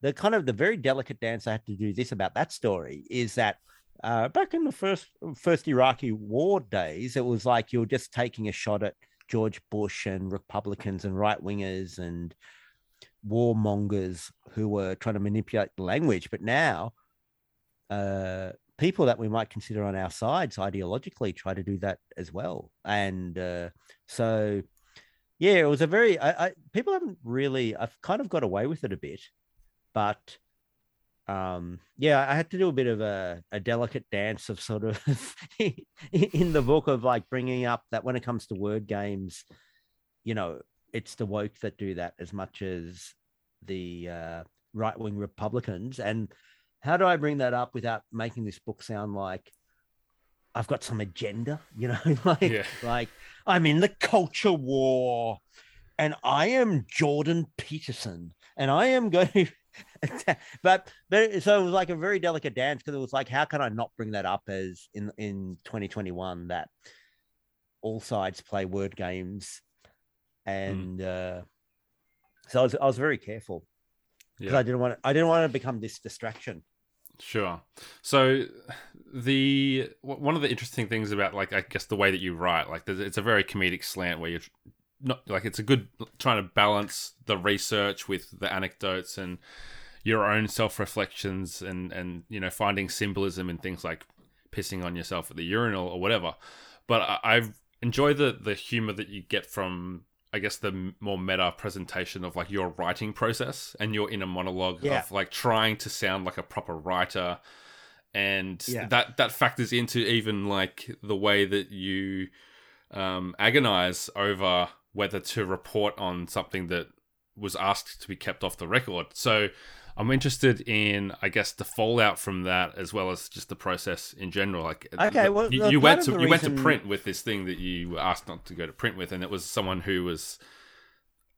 S4: the kind of the very delicate dance I had to do this about that story is that uh, back in the first first Iraqi war days, it was like you're just taking a shot at George Bush and Republicans and right wingers and warmongers who were trying to manipulate the language. But now, uh, people that we might consider on our sides ideologically try to do that as well. And uh, so, yeah, it was a very, I, I, people haven't really, I've kind of got away with it a bit, but um yeah i had to do a bit of a, a delicate dance of sort of (laughs) in the book of like bringing up that when it comes to word games you know it's the woke that do that as much as the uh, right-wing republicans and how do i bring that up without making this book sound like i've got some agenda (laughs) you know (laughs) like
S3: Yeah.
S4: like i'm in the culture war and i am jordan peterson and i am going to (laughs) but but so it was like a very delicate dance because it was like how can i not bring that up as in in 2021 that all sides play word games and uh so i was i was very careful because
S3: Yeah.
S4: i didn't want to, i didn't want to become this distraction
S3: Sure. So the one of the interesting things about like I guess the way that you write, like it's a very comedic slant where you're not like it's a good trying to balance the research with the anecdotes and your own self reflections and and you know finding symbolism in things like pissing on yourself at the urinal or whatever. But I, I've enjoyed the the humor that you get from. I guess the more meta presentation of like your writing process and your inner monologue
S4: Yeah.
S3: of like trying to sound like a proper writer and
S4: Yeah.
S3: that that factors into even like the way that you um, agonize over whether to report on something that was asked to be kept off the record. So I'm interested in, I guess, the fallout from that as well as just the process in general. Like,
S4: Okay,
S3: the-
S4: well,
S3: you, you went to you went to print with this thing that you were asked not to go to print with, and it was someone who was,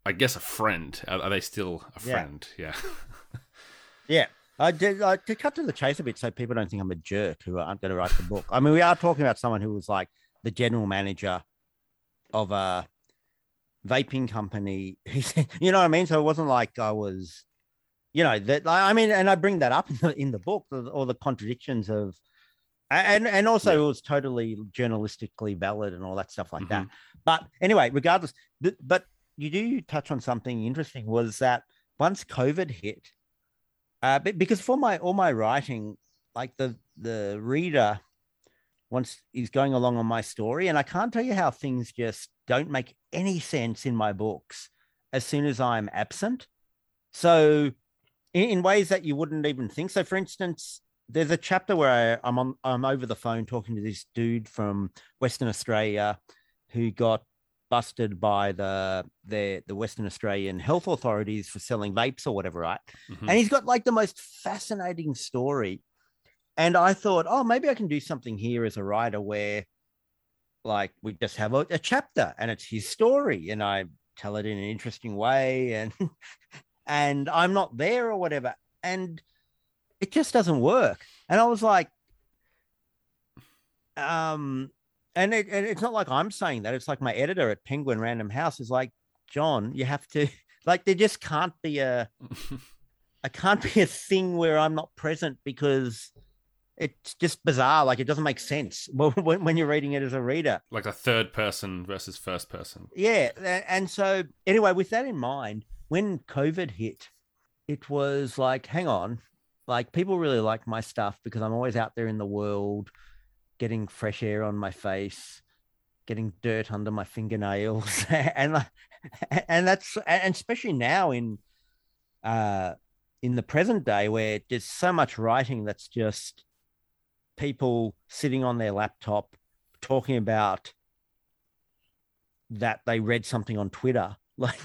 S3: I guess, a friend. Are, are they still a friend? Yeah. (laughs)
S4: Yeah. I did uh, to cut to the chase a bit so people don't think I'm a jerk who aren't going to write the book. I mean, we are talking about someone who was like the general manager of a vaping company. (laughs) you know what I mean? So it wasn't like I was, you know, that I mean, and I bring that up (laughs) in the, in the book, all the contradictions of, and and also
S3: Yeah.
S4: it was totally journalistically valid and all that stuff like that.
S3: Mhm.
S4: But anyway, regardless, th- but you do touch on something interesting was that once COVID hit, uh, because for my all my writing, like the the reader once is going along on my story, and I can't tell you how things just don't make any sense in my books as soon as I'm absent. So, in, in ways that you wouldn't even think. So, for instance, there's a chapter where I, I'm on I'm over the phone talking to this dude from Western Australia who got busted by the the the Western Australian health authorities for selling vapes or whatever, right?
S3: Mhm.
S4: And he's got like the most fascinating story. And I thought, oh, maybe I can do something here as a writer where like we just have a, a chapter and it's his story and I tell it in an interesting way and (laughs) and I'm not there or whatever. And it just doesn't work. And I was like, um, and, it, and it's not like I'm saying that. It's like my editor at Penguin Random House is like, John, you have to (laughs) like there just can't be a (laughs) I can't be a thing where I'm not present because it's just bizarre. Like it doesn't make sense (laughs) when, when when you're reading it as a reader.
S3: like a third person versus first person.
S4: Yeah. And so, anyway, with that in mind, when COVID hit, it was like, hang on, like people really like my stuff because I'm always out there in the world, getting fresh air on my face, getting dirt under my fingernails, (laughs) and like- (laughs) and that's and especially now in uh in the present day where there's so much writing that's just people sitting on their laptop talking about that they read something on Twitter. (laughs) Like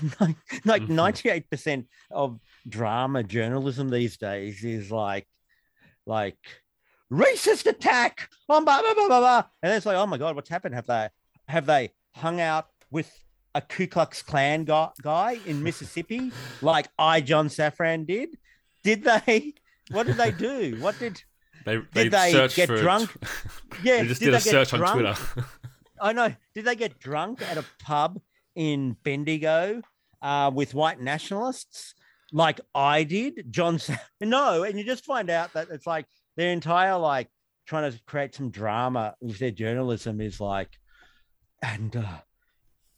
S4: like
S3: Mhm.
S4: ninety eight percent of drama journalism these days is like like racist attack on blah blah blah blah blah. And it's like, oh my god, what's happened? Have they have they hung out with a Ku Klux Klan guy, guy in (laughs) Mississippi like I John Safran did? Did they? (laughs) What did they do? What did
S3: They they,
S4: they get
S3: for
S4: drunk? (laughs) yeah?
S3: they just
S4: did
S3: did a
S4: they get
S3: search on
S4: drunk?
S3: Twitter.
S4: I know. Did they get drunk at a pub in Bendigo uh, with white nationalists like I did? John, (laughs) no, and you just find out that it's like their entire like trying to create some drama with their journalism is like, and uh,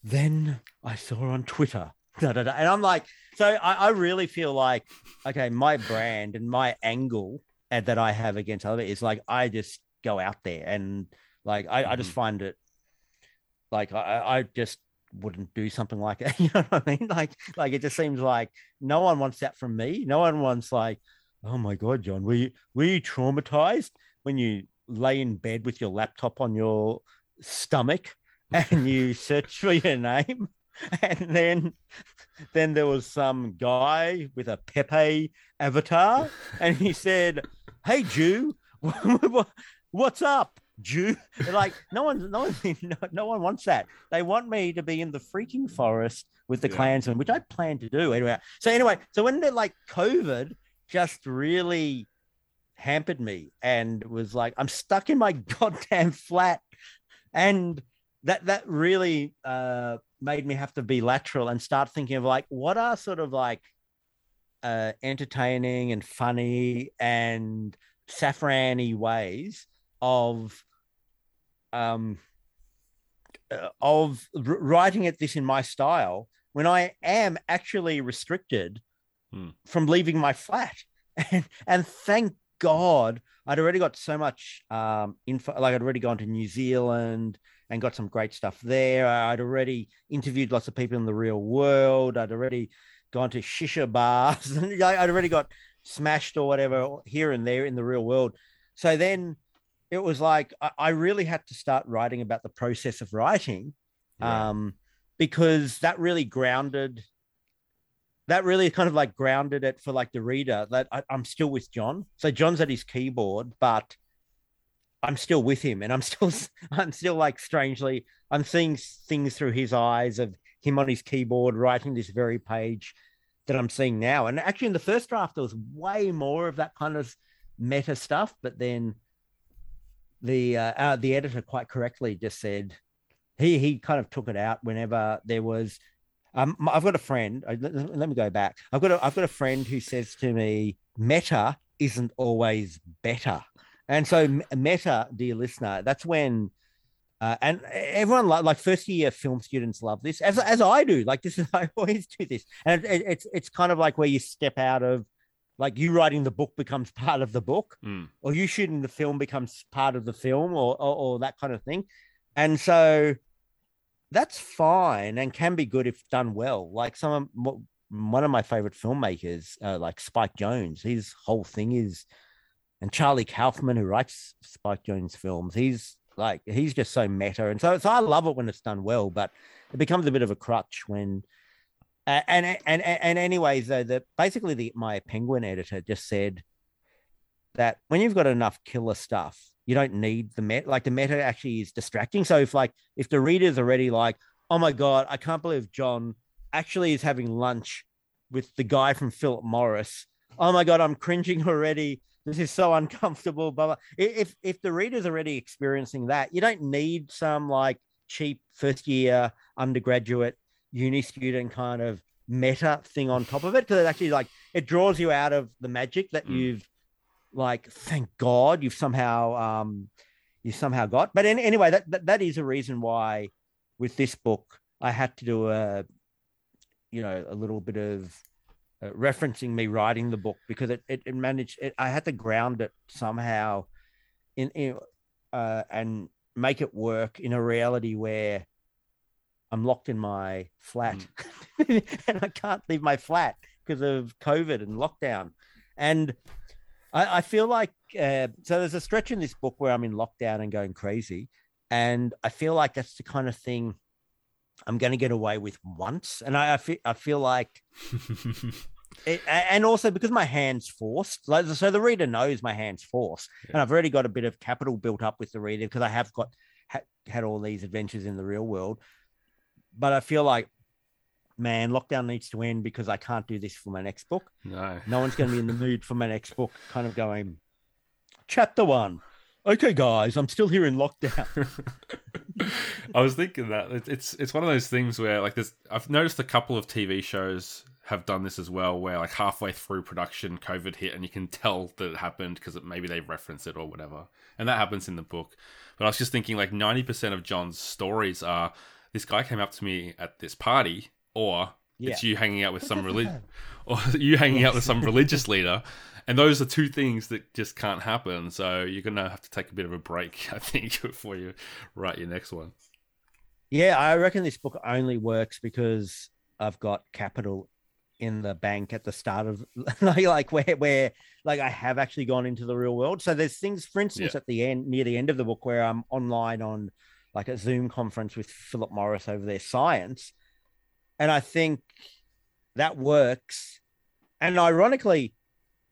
S4: then I saw on Twitter, (laughs) da, da, da. and I'm like, so I, I really feel like, okay, my brand and my angle uh, that I have against other is like I just go out there and like I, I just
S3: Mhm.
S4: find it like I, I just wouldn't do something like that. (laughs) You know what I mean? Like like it just seems like no one wants that from me. No one wants like, oh my god, John, were you were you traumatized when you lay in bed with your laptop on your stomach (laughs) and you search for your name? (laughs) And then then there was some guy with a Pepe avatar, and he (laughs) said, Hey Jew, (laughs) what's up? Jew, like no one, no one, no, one wants that. They want me to be in the freaking forest with the
S3: Yeah.
S4: Klansmen, which I plan to do anyway. So anyway, so when they're like COVID, just really hampered me and was like, I'm stuck in my goddamn flat, and that that really uh, made me have to be lateral and start thinking of like, what are sort of like uh, entertaining and funny and saffrany ways of um uh, of r- writing at this in my style when I am actually restricted
S3: Hmm.
S4: from leaving my flat. (laughs) And, and thank God I'd already got so much um, info. Like I'd already gone to New Zealand and got some great stuff there. I'd already interviewed lots of people in the real world. I'd already gone to shisha bars (laughs) I'd already got smashed or whatever here and there in the real world. So then it was like I, I really had to start writing about the process of writing
S3: Yeah.
S4: um, because that really grounded that really kind of like grounded it for like the reader that I, I'm still with John. So John's at his keyboard, but I'm still with him, and I'm still (laughs) I'm still like strangely I'm seeing things through his eyes of him on his keyboard writing this very page that I'm seeing now. And actually, in the first draft, there was way more of that kind of meta stuff, but then the uh, uh, the editor quite correctly just said he he kind of took it out whenever there was um, I've got a friend. Let, let me go back. I've got a, I've got a friend who says to me, "Meta isn't always better." And so, meta, dear listener, that's when, uh, and everyone lo- like first year film students love this, as as I do. Like this is (laughs) I always do this, and it, it's it's kind of like where you step out of, like you writing the book becomes (laughs) part of the book,
S3: Mm.
S4: or you shooting the film becomes part of the film, or or, or that kind of thing. And so that's fine and can be good if done well. Like some of one of my favorite filmmakers, uh, like Spike Jonze, his whole thing is, and Charlie Kaufman, who writes Spike Jonze films, he's like he's just so meta, and so so I love it when it's done well, but it becomes a bit of a crutch when. Uh, and, and and anyways, though, the basically the my Penguin editor just said that when you've got enough killer stuff, you don't need the meta. Like the meta actually is distracting. So if like if the reader's already like, oh my god, I can't believe John actually is having lunch with the guy from Philip Morris. Oh my god, I'm cringing already. This is so uncomfortable. Blah, blah. If if the reader's already experiencing that, you don't need some like cheap first year undergraduate uni student kind of meta thing on top of it because it actually like it draws you out of the magic that
S3: Mm.
S4: you've like thank god you've somehow um you somehow got but in, anyway that, that that is a reason why with this book i had to do a you know a little bit of uh, referencing me writing the book because it it, it managed it, i had to ground it somehow in, in uh and make it work in a reality where i'm locked in my flat (laughs) and i can't leave my flat because of covid and lockdown and I, I feel like uh, so. There's a stretch in this book where I'm in lockdown and going crazy, and I feel like that's the kind of thing I'm going to get away with once. And I, I feel I feel like, (laughs) it, and also because my hands forced, like so the reader knows my hands forced, and I've already got a bit of capital built up with the reader because I have got ha, had all these adventures in the real world. But I feel like, man, lockdown needs to end because I can't do this for my next book
S3: no.
S4: no one's going to be in the mood for my next book kind of going chapter one okay, guys, I'm still here in lockdown. (laughs)
S3: I was thinking that it's it's one of those things where like there's I've noticed a couple of TV shows have done this as well, where like halfway through production, COVID hit, and you can tell that it happened because maybe they reference it or whatever, and that happens in the book. But I was just thinking like ninety percent of John's stories are this guy came up to me at this party, or it's you hanging out with some (laughs) religion, or (laughs) you hanging out with some religious leader. And those are two things that just can't happen. So you're gonna have to take a bit of a break, (laughs) I think, before you write your next one.
S4: Yeah, I reckon this book only works because I've got capital in the bank at the start of (laughs) like, like where where like I have actually gone into the real world. So there's things, for instance,
S3: Yeah.
S4: at the end near the end of the book where I'm online on like a Zoom conference with Philip Morris over their science. And I think that works. And ironically,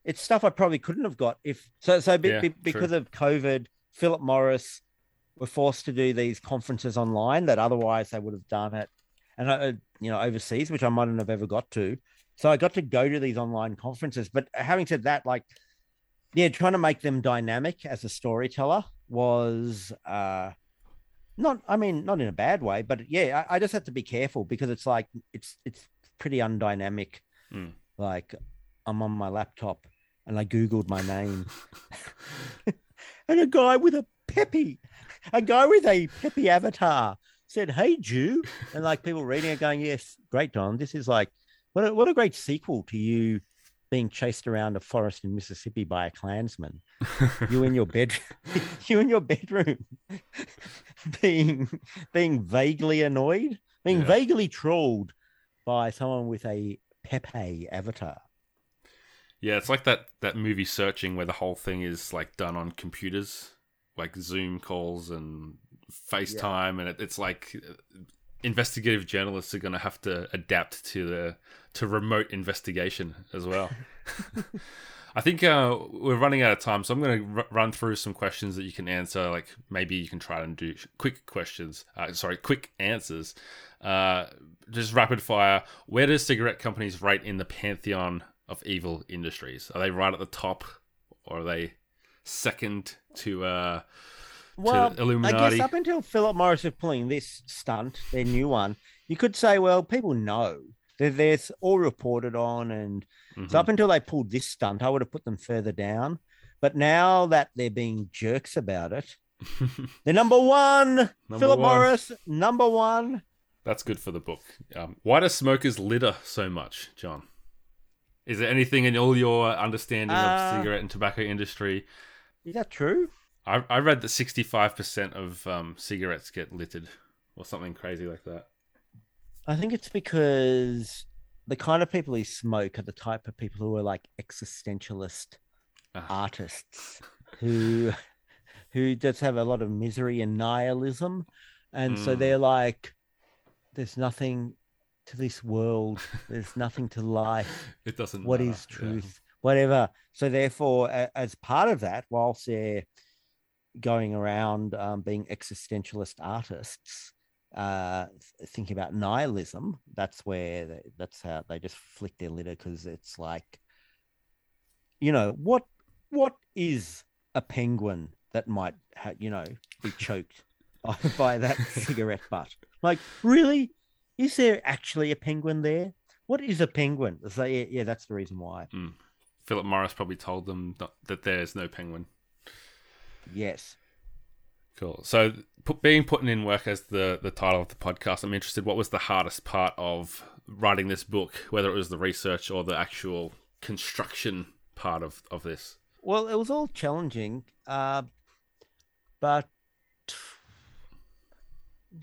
S4: it's stuff I probably couldn't have got if so so be,
S3: Yeah,
S4: be-
S3: true.
S4: because of COVID, Philip Morris were forced to do these conferences online that otherwise they would have done it and uh, you know overseas which i mightn't have ever got to so i got to go to these online conferences but having said that like yeah trying to make them dynamic as a storyteller was uh not i mean not in a bad way but yeah i, I just have to be careful because it's like it's it's pretty undynamic
S3: Mm.
S4: like i'm on my laptop and i googled my name (laughs) and a guy with a Pepe, a guy with a Pepe avatar said, "Hey Jew," and like people reading it going, "Yes, great, Don. This is like what a, what a great sequel to you being chased around a forest in Mississippi by a Klansman. You in your bed, (laughs) you in your bedroom, (laughs) being being vaguely annoyed, being
S3: Yeah.
S4: vaguely trolled by someone with a Pepe avatar."
S3: Yeah, it's like that that movie searching where the whole thing is like done on computers, like Zoom calls and FaceTime, and it, it's like uh, investigative journalists are going to have to adapt to the to remote investigation as well. (laughs) I think uh, we're running out of time, so I'm going to r- run through some questions that you can answer. Like maybe you can try and do quick questions. Uh, sorry, quick answers. Uh, just rapid fire. Where does cigarette companies rate in the pantheon of evil industries? Are they right at the top, or are they second to
S4: Well, I
S3: Illuminati?
S4: guess up until Philip Morris is pulling this stunt, their new one, you could say, well, people know. They're, they're all reported on. And
S3: Mhm.
S4: so up until they pulled this stunt, I would have put them further down. But now that they're being jerks about it, (laughs) they're number one.
S3: Number
S4: Philip
S3: one.
S4: Morris, number one.
S3: That's good for the book. Um, why do smokers litter so much, John? Is there anything in all your understanding of
S4: Uh,
S3: cigarette and tobacco industry?
S4: Is that true?
S3: I, I read that sixty-five percent of um, cigarettes get littered, or something crazy like that.
S4: I think it's because the kind of people who smoke are the type of people who are like existentialist
S3: Ah.
S4: artists who (laughs) who just have a lot of misery and nihilism and so
S3: Mm.
S4: they're like there's nothing to this world there's nothing to life (laughs)
S3: It doesn't.
S4: what
S3: matter.
S4: is
S3: Yeah.
S4: truth whatever so therefore as part of that whilst they're going around um, being existentialist artists uh thinking about nihilism that's where they, that's how they just flick their litter because it's like you know what what is a penguin that might ha- you know be choked (laughs) by, that cigarette butt? Like really? Is there actually a penguin there? What is a penguin? So yeah, yeah that's the reason why.
S3: Philip Morris probably told them that there's no penguin.
S4: Yes
S3: Cool. So, put, being put in work as the the title of the podcast, I'm interested. What was the hardest part of writing this book? Whether it was the research or the actual construction part of of this.
S4: Well, it was all challenging, uh, but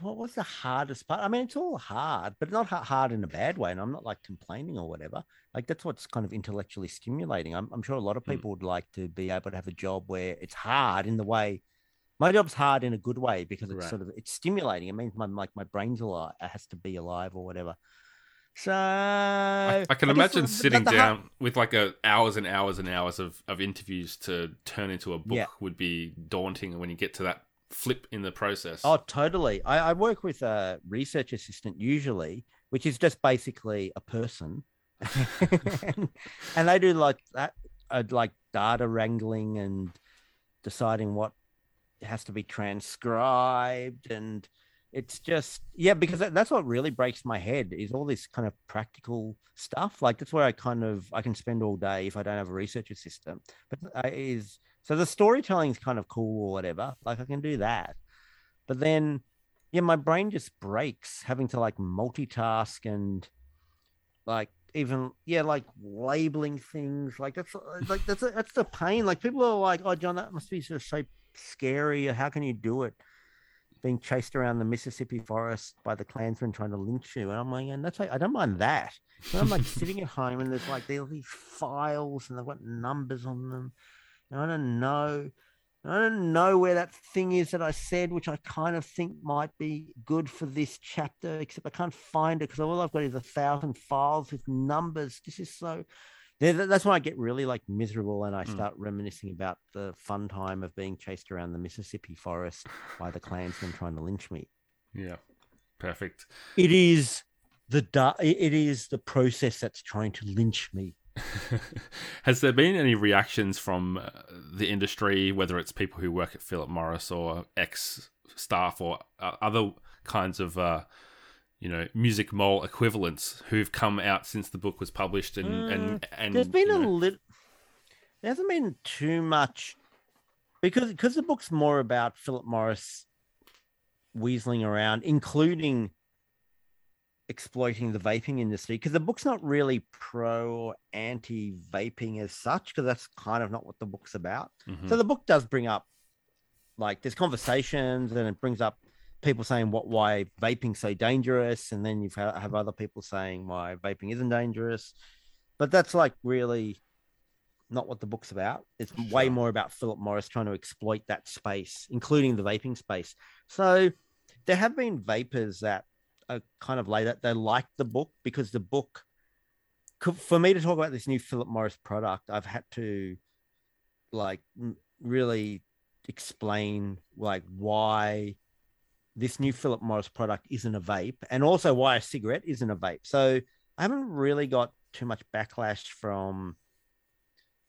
S4: what was the hardest part? I mean, it's all hard, but not hard in a bad way. And I'm not like complaining or whatever. Like that's what's kind of intellectually stimulating. I'm, I'm sure a lot of
S3: Hmm.
S4: people would like to be able to have a job where it's hard in the way. My job's hard in a good way because it's
S3: Right.
S4: sort of it's stimulating. It means my like my brain's alive, it has to be alive or whatever. So
S3: I, I can
S4: guess
S3: imagine
S4: the-
S3: sitting
S4: the hard-
S3: down with like a hours and hours and hours of, of interviews to turn into a book
S4: Yeah.
S3: would be daunting when you get to that flip in the process.
S4: Oh, totally. I, I work with a research assistant usually, which is just basically a person, (laughs) and they do like that, uh, like data wrangling and deciding what has to be transcribed and it's just yeah because that's what really breaks my head is all this kind of practical stuff like that's where i kind of i can spend all day if i don't have a research assistant but is so the storytelling is kind of cool or whatever like i can do that but then yeah my brain just breaks having to like multitask and like even yeah like labeling things like that's uh, like that's uh, that's the pain like people are like oh john that must be so scary how can you do it being chased around the Mississippi forest by the Klansmen trying to lynch you. And I'm like, and that's like, I don't mind that. But I'm like sitting at home and there's like these files and they've got numbers on them. And I don't know. I don't know where that thing is that I said, which I kind of think might be good for this chapter, except I can't find it because all I've got is a thousand files with numbers. This is so that's why I get really like miserable and I hmm. start mm. reminiscing about the fun time of being chased around the Mississippi forest by the Klansmen trying to lynch me.
S3: Yeah, perfect.
S4: It is the it is the process that's trying to lynch me. (laughs)
S3: Has there been any reactions from uh, the industry, whether it's people who work at Philip Morris or ex staff or uh, other kinds of uh, you know music mole equivalents who've come out since the book was published and mm, and and
S4: there's been
S3: a
S4: know... little there hasn't been too much because because the book's more about Philip Morris weaseling around, including exploiting the vaping industry. Because the book's not really pro or anti vaping as such, because that's kind of not what the book's about. Mm-hmm. So the book does bring up like there's conversations and it brings up people saying what why vaping so dangerous, and then you have other people saying why vaping isn't dangerous. But that's like really not what the book's about. It's sure. way more about Philip Morris trying to exploit that space, including the vaping space. So there have been vapors that are kind of later. They like the book because the book, for me to talk about this new Philip Morris product, I've had to like really explain like why this new Philip Morris product isn't a vape, and also why a cigarette isn't a vape. So I haven't really got too much backlash from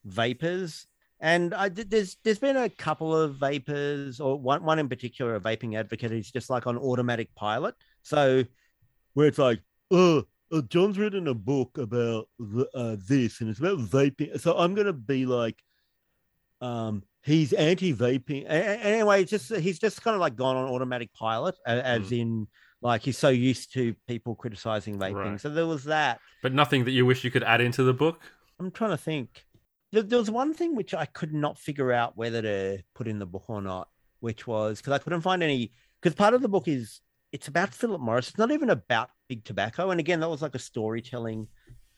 S4: vapors. And I, there's there's been a couple of vapors, or one one in particular, a vaping advocate who's just like on automatic pilot. So where it's like, oh, uh, John's written a book about uh, this, and it's about vaping. So I'm gonna be like, um, he's anti-vaping. Anyway, it's just he's just kind of like gone on automatic pilot, as mm. in like he's so used to people criticizing vaping. Right. So there was that.
S3: But nothing that you wish you could add into the book.
S4: I'm trying to think. There, there was one thing which I could not figure out whether to put in the book or not, which was because I couldn't find any. Because part of the book is it's about Philip Morris. It's not even about big tobacco. And again, that was like a storytelling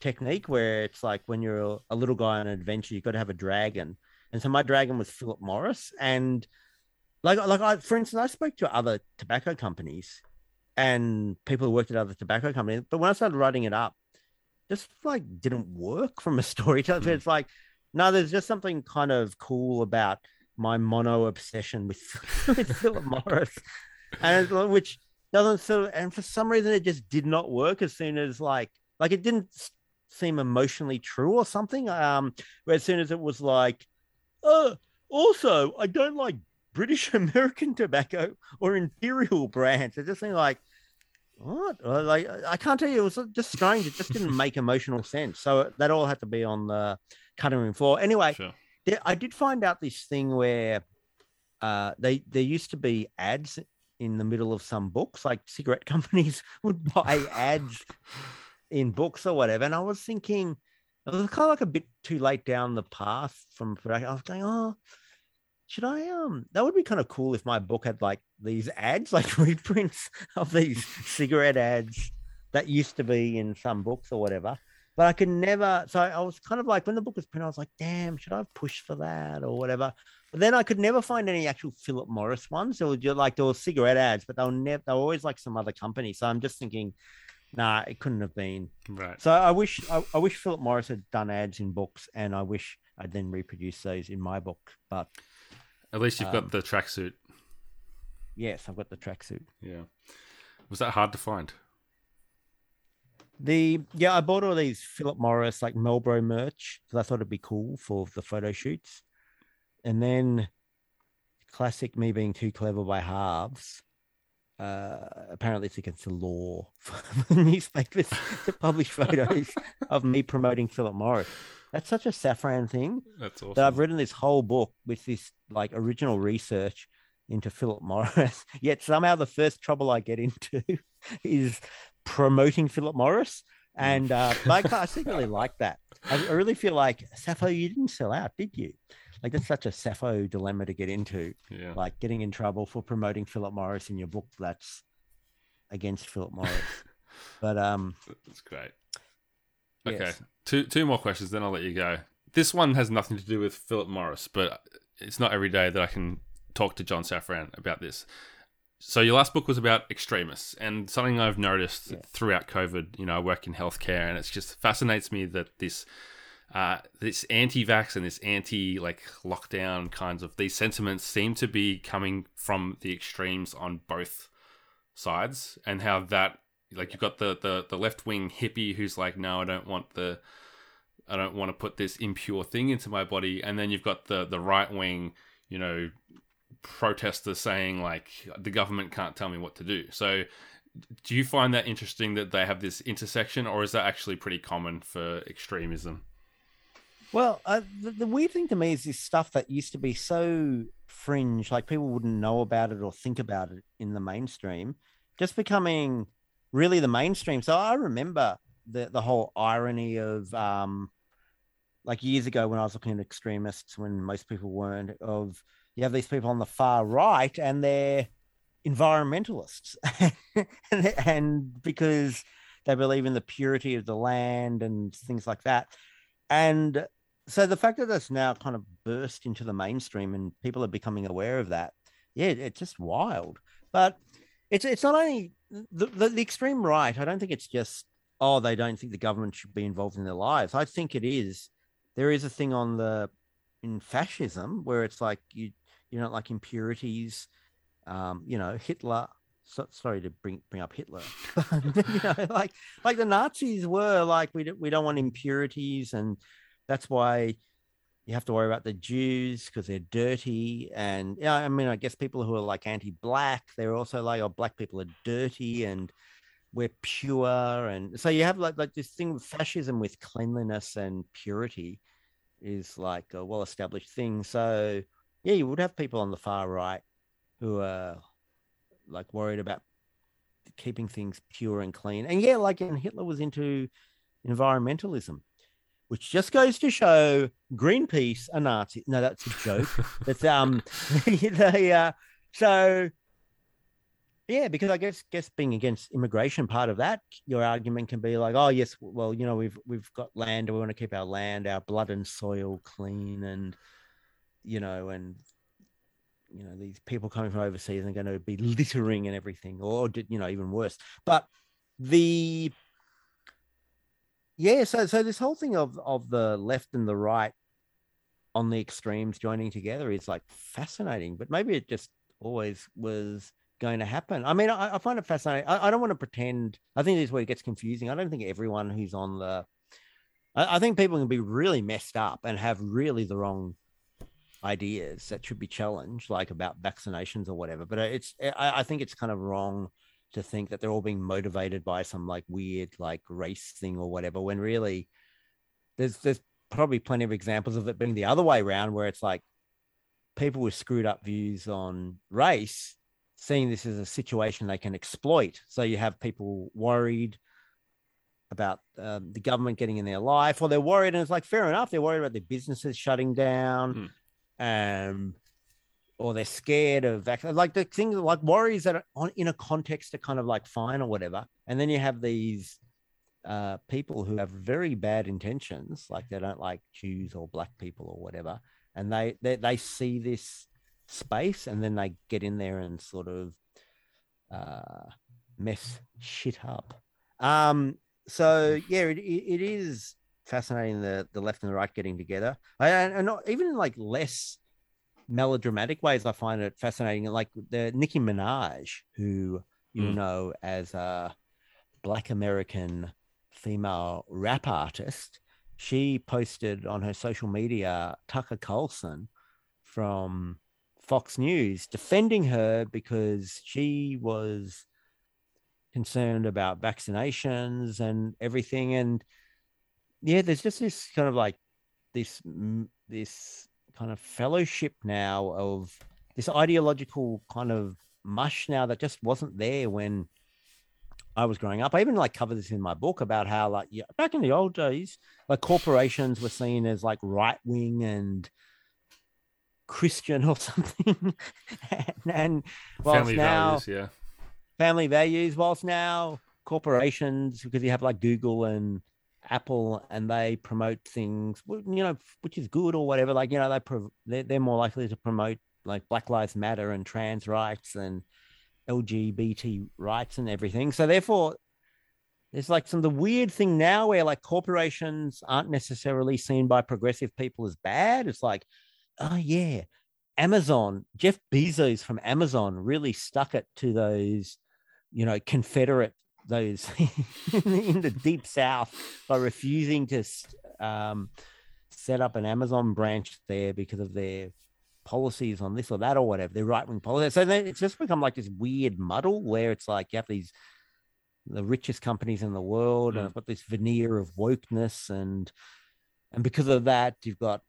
S4: technique where it's like when you're a, a little guy on an adventure, you've got to have a dragon and so my dragon was Philip Morris. And like, like I, for instance, I spoke to other tobacco companies and people who worked at other tobacco companies. But when I started writing it up, just like didn't work from a (laughs) storytelling. Mm. It's like, no, there's just something kind of cool about my mono obsession with, (laughs) with Philip (laughs) Morris, and which doesn't sort of, and for some reason it just did not work as soon as like, like it didn't seem emotionally true or something. Um, where as soon as it was like, uh, also, I don't like British (laughs) American tobacco or Imperial brands. It just seemed like what? Uh, like I can't tell you. It was just strange. It just didn't (laughs) make emotional sense. So that all had to be on the cutting room floor. Anyway, sure. I did find out this thing where uh, they there used to be ads in the middle of some books. Like cigarette (laughs) companies would buy ads in books or whatever. And I was thinking, it was kind of like a bit too late down the path from production. I was going, oh, should I um that would be kind of cool if my book had like these ads, (laughs) like reprints of these cigarette ads that used to be in some books or whatever. But I could never so I was kind of like when the book was printed, I was like, damn, should I push for that or whatever? But then I could never find any actual Philip Morris ones. There were just like there were cigarette ads, but they were never they were always like some other company. So I'm just thinking Nah, it couldn't have been.
S3: Right.
S4: So I wish I, I wish Philip Morris had done ads in books, and I wish I'd then reproduced those in my book. But
S3: at least you've um, got the tracksuit.
S4: Yes, I've got the tracksuit.
S3: Yeah. Was that hard to find?
S4: The yeah, I bought all these Philip Morris like Marlboro merch because I thought it'd be cool for the photo shoots, and then classic me being too clever by halves. Uh, apparently, it's against the law for (laughs) newspapers to publish photos of me promoting Philip Morris. That's such a Safran thing
S3: That's awesome.
S4: that I've written this whole book with this like original research into Philip Morris. (laughs) Yet somehow the first trouble I get into (laughs) is promoting Philip Morris. And uh, I secretly like that. I, I really feel like Sappho, you didn't sell out, did you? Like that's such a Safran dilemma to get into,
S3: yeah.
S4: like getting in trouble for promoting Philip Morris in your book that's against Philip Morris. (laughs) but um,
S3: That's great. Okay,
S4: yes.
S3: two two more questions, then I'll let you go. This one has nothing to do with Philip Morris, but it's not every day that I can talk to John Safran about this. So your last book was about extremists, and something I've noticed
S4: Yeah.
S3: throughout COVID. You know, I work in healthcare, and it's just fascinates me that this. Uh, this anti-vax and this anti like lockdown kinds of these sentiments seem to be coming from the extremes on both sides and how that like you've got the the, the left wing hippie who's like no i don't want the i don't want to put this impure thing into my body. And then you've got the the right wing you know protesters saying like the government can't tell me what to do. So do you find that interesting that they have this intersection or is that actually pretty common for extremism
S4: Well, uh, the, the weird thing to me is this stuff that used to be so fringe, like people wouldn't know about it or think about it in the mainstream, just becoming really the mainstream. So I remember the the whole irony of um, like years ago when I was looking at extremists, when most people weren't, of you have these people on the far right and they're environmentalists, (laughs) and, and because they believe in the purity of the land and things like that, and so the fact that that's now kind of burst into the mainstream and people are becoming aware of that, yeah, it's just wild. But it's it's not only the, the, the extreme right. I don't think it's just oh they don't think the government should be involved in their lives. I think it is. There is a thing on the in fascism where it's like you you don't like impurities. Um, you know, Hitler. So, sorry to bring bring up Hitler. (laughs) you know, like like the Nazis were like we we don't want impurities and that's why you have to worry about the Jews because they're dirty. And yeah, I mean, I guess people who are like anti-black, they're also like, oh, black people are dirty and we're pure. And so you have like like this thing with fascism with cleanliness and purity is like a well-established thing. So yeah, you would have people on the far right who are like worried about keeping things pure and clean. And yeah, like and Hitler was into environmentalism which just goes to show Greenpeace are Nazi. No, that's a joke. (laughs) that's um, (laughs) they uh, so yeah, because I guess guess being against immigration, part of that, your argument can be like, oh yes, well you know we've we've got land, and we want to keep our land, our blood and soil clean, and you know, and you know these people coming from overseas are going to be littering and everything, or you know even worse. But the yeah so so this whole thing of of the left and the right on the extremes joining together is like fascinating but maybe it just always was going to happen. I mean i, I find it fascinating. I, I don't want to pretend i think this is where it gets confusing. I don't think everyone who's on the I, I think people can be really messed up and have really the wrong ideas that should be challenged like about vaccinations or whatever but it's i, I think it's kind of wrong to think that they're all being motivated by some like weird like race thing or whatever when really there's there's probably plenty of examples of it being the other way around where it's like people with screwed up views on race seeing this as a situation they can exploit. So you have people worried about um, the government getting in their life or they're worried and it's like fair enough they're worried about their businesses shutting down um or they're scared of like the things like worries that are on in a context are kind of like fine or whatever. And then you have these uh, people who have very bad intentions, like they don't like Jews or black people or whatever, and they they, they see this space and then they get in there and sort of uh, mess shit up. Um, so yeah, it, it, is fascinating the the left and the right getting together, and not, even like less melodramatic ways. I find it fascinating. Like the Nicki Minaj, who you
S3: Mm.
S4: know as a Black American female rap artist, she posted on her social media Tucker Carlson from Fox News defending her because she was concerned about vaccinations and everything. And yeah, there's just this kind of like this this kind of fellowship now of this ideological kind of mush now that just wasn't there when I was growing up. I even like cover this in my book about how like yeah, back in the old days, like corporations were seen as like right wing and Christian or (laughs) something, and, and whilst
S3: Family
S4: now
S3: values, yeah.
S4: family values, whilst now corporations because you have like Google and Apple and they promote things, you know, which is good or whatever. Like you know, they pro- they're, they're more likely to promote like Black Lives Matter and trans rights and LGBT rights and everything. So therefore, there's like some the weird thing now where like corporations aren't necessarily seen by progressive people as bad. It's like, oh yeah, Amazon, Jeff Bezos from Amazon really stuck it to those, you know, Confederate those (laughs) in the deep South by refusing to um, set up an Amazon branch there because of their policies on this or that or whatever, their right wing policies. So then it's just become like this weird muddle where it's like you have these the richest companies in the world, and
S3: Mm.
S4: it's got this veneer of wokeness, and and because of that, you've got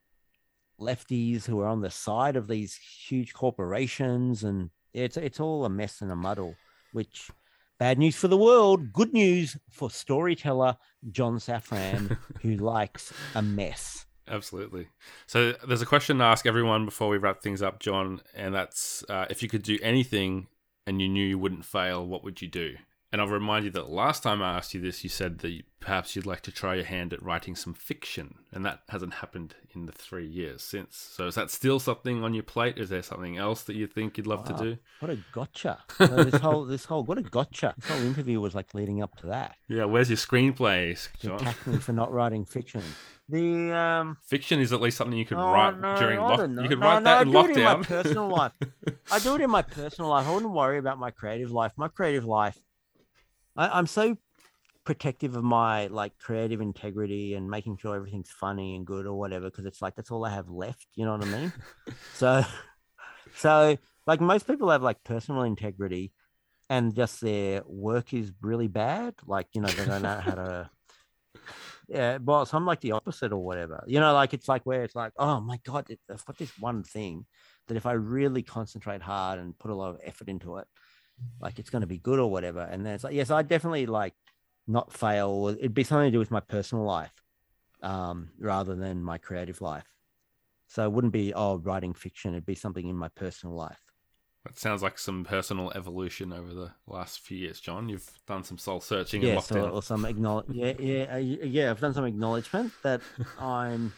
S4: lefties who are on the side of these huge corporations, and it's it's all a mess and a muddle. Which bad news for the world, good news for storyteller John Safran, (laughs) who likes a mess.
S3: Absolutely. So there's a question to ask everyone before we wrap things up, John, and that's uh, if you could do anything and you knew you wouldn't fail, what would you do? And I'll remind you that last time I asked you this, you said that perhaps you'd like to try your hand at writing some fiction, and that hasn't happened in the three years since. So is that still something on your plate? Is there something else that you think you'd love
S4: Wow.
S3: to do?
S4: What a gotcha! (laughs) So this whole this whole what a gotcha! This whole interview was like leading up to that.
S3: Yeah, where's your screenplays,
S4: To
S3: John?
S4: attack me for not writing fiction. The um.
S3: Fiction is at least something you could
S4: oh,
S3: write
S4: no,
S3: during
S4: I
S3: lock.
S4: don't know.
S3: You could
S4: No,
S3: write
S4: no,
S3: that
S4: I
S3: in
S4: do it in my personal life. I do it in my personal life. I wouldn't worry about my creative life. My creative life, I, I'm so protective of my like creative integrity and making sure everything's funny and good or whatever because it's like that's all I have left. You know what I mean? (laughs) so, so like most people have like personal integrity, and just their work is really bad. Like you know they don't know how to. (laughs) Yeah, well, so I'm like the opposite or whatever. You know, like it's like where it's like, oh my god, I've got this one thing that if I really concentrate hard and put a lot of effort into it, like it's going to be good or whatever. And then it's like, yes, I definitely like not fail. It'd be something to do with my personal life, um, rather than my creative life. So it wouldn't be oh writing fiction. It'd be something in my personal life.
S3: That sounds like some personal evolution over the last few years, John. You've done some soul searching
S4: yeah,
S3: and
S4: so, or some acknowledge. Yeah, yeah, uh, yeah. I've done some acknowledgement that (laughs) I'm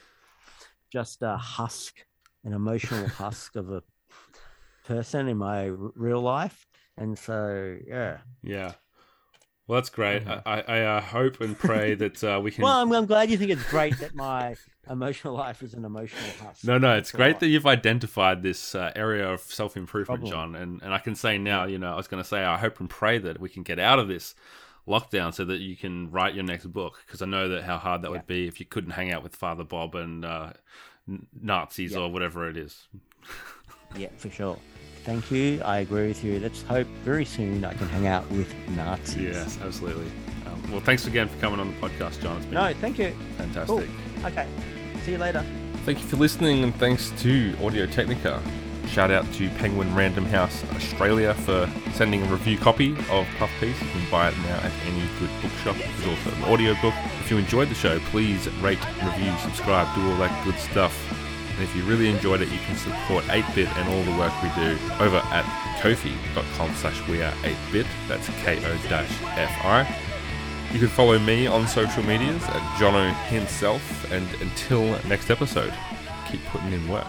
S4: just a husk, an emotional husk of a person in my real life, and so yeah.
S3: Yeah. Well, that's great.
S4: Mhm.
S3: I, I uh, hope and pray (laughs) that uh, we can.
S4: Well, I'm, I'm glad you think it's great that my emotional life is an emotional husk.
S3: no, no, it's great that you've identified this uh, area of self improvement. John. And, and I can say now, you know, I was going to say, I hope and pray that we can get out of this lockdown so that you can write your next book. Because I know that how hard that
S4: Yeah.
S3: would be if you couldn't hang out with Father Bob and uh, Nazis
S4: Yeah.
S3: or whatever it is. (laughs)
S4: Yeah, for sure. Thank you. I agree with you. Let's hope very soon I can hang out with Nazis.
S3: Yes, absolutely. Um, well, thanks again for coming on the podcast, John. It's been
S4: No, thank you.
S3: fantastic.
S4: Cool. Okay. See you later.
S3: Thank you for listening, and thanks to Audio Technica. Shout out to Penguin Random House Australia for sending a review copy of Puff Piece. You can buy it now at any good bookshop. There's also an audiobook. If you enjoyed the show, please rate, review, subscribe, do all that good stuff. And if you really enjoyed it, you can support 8-Bit and all the work we do over at kofi.com slash we are 8-Bit. That's K-O-F-I. You can follow me on social medias at Jono himself. And until next episode, keep putting in work.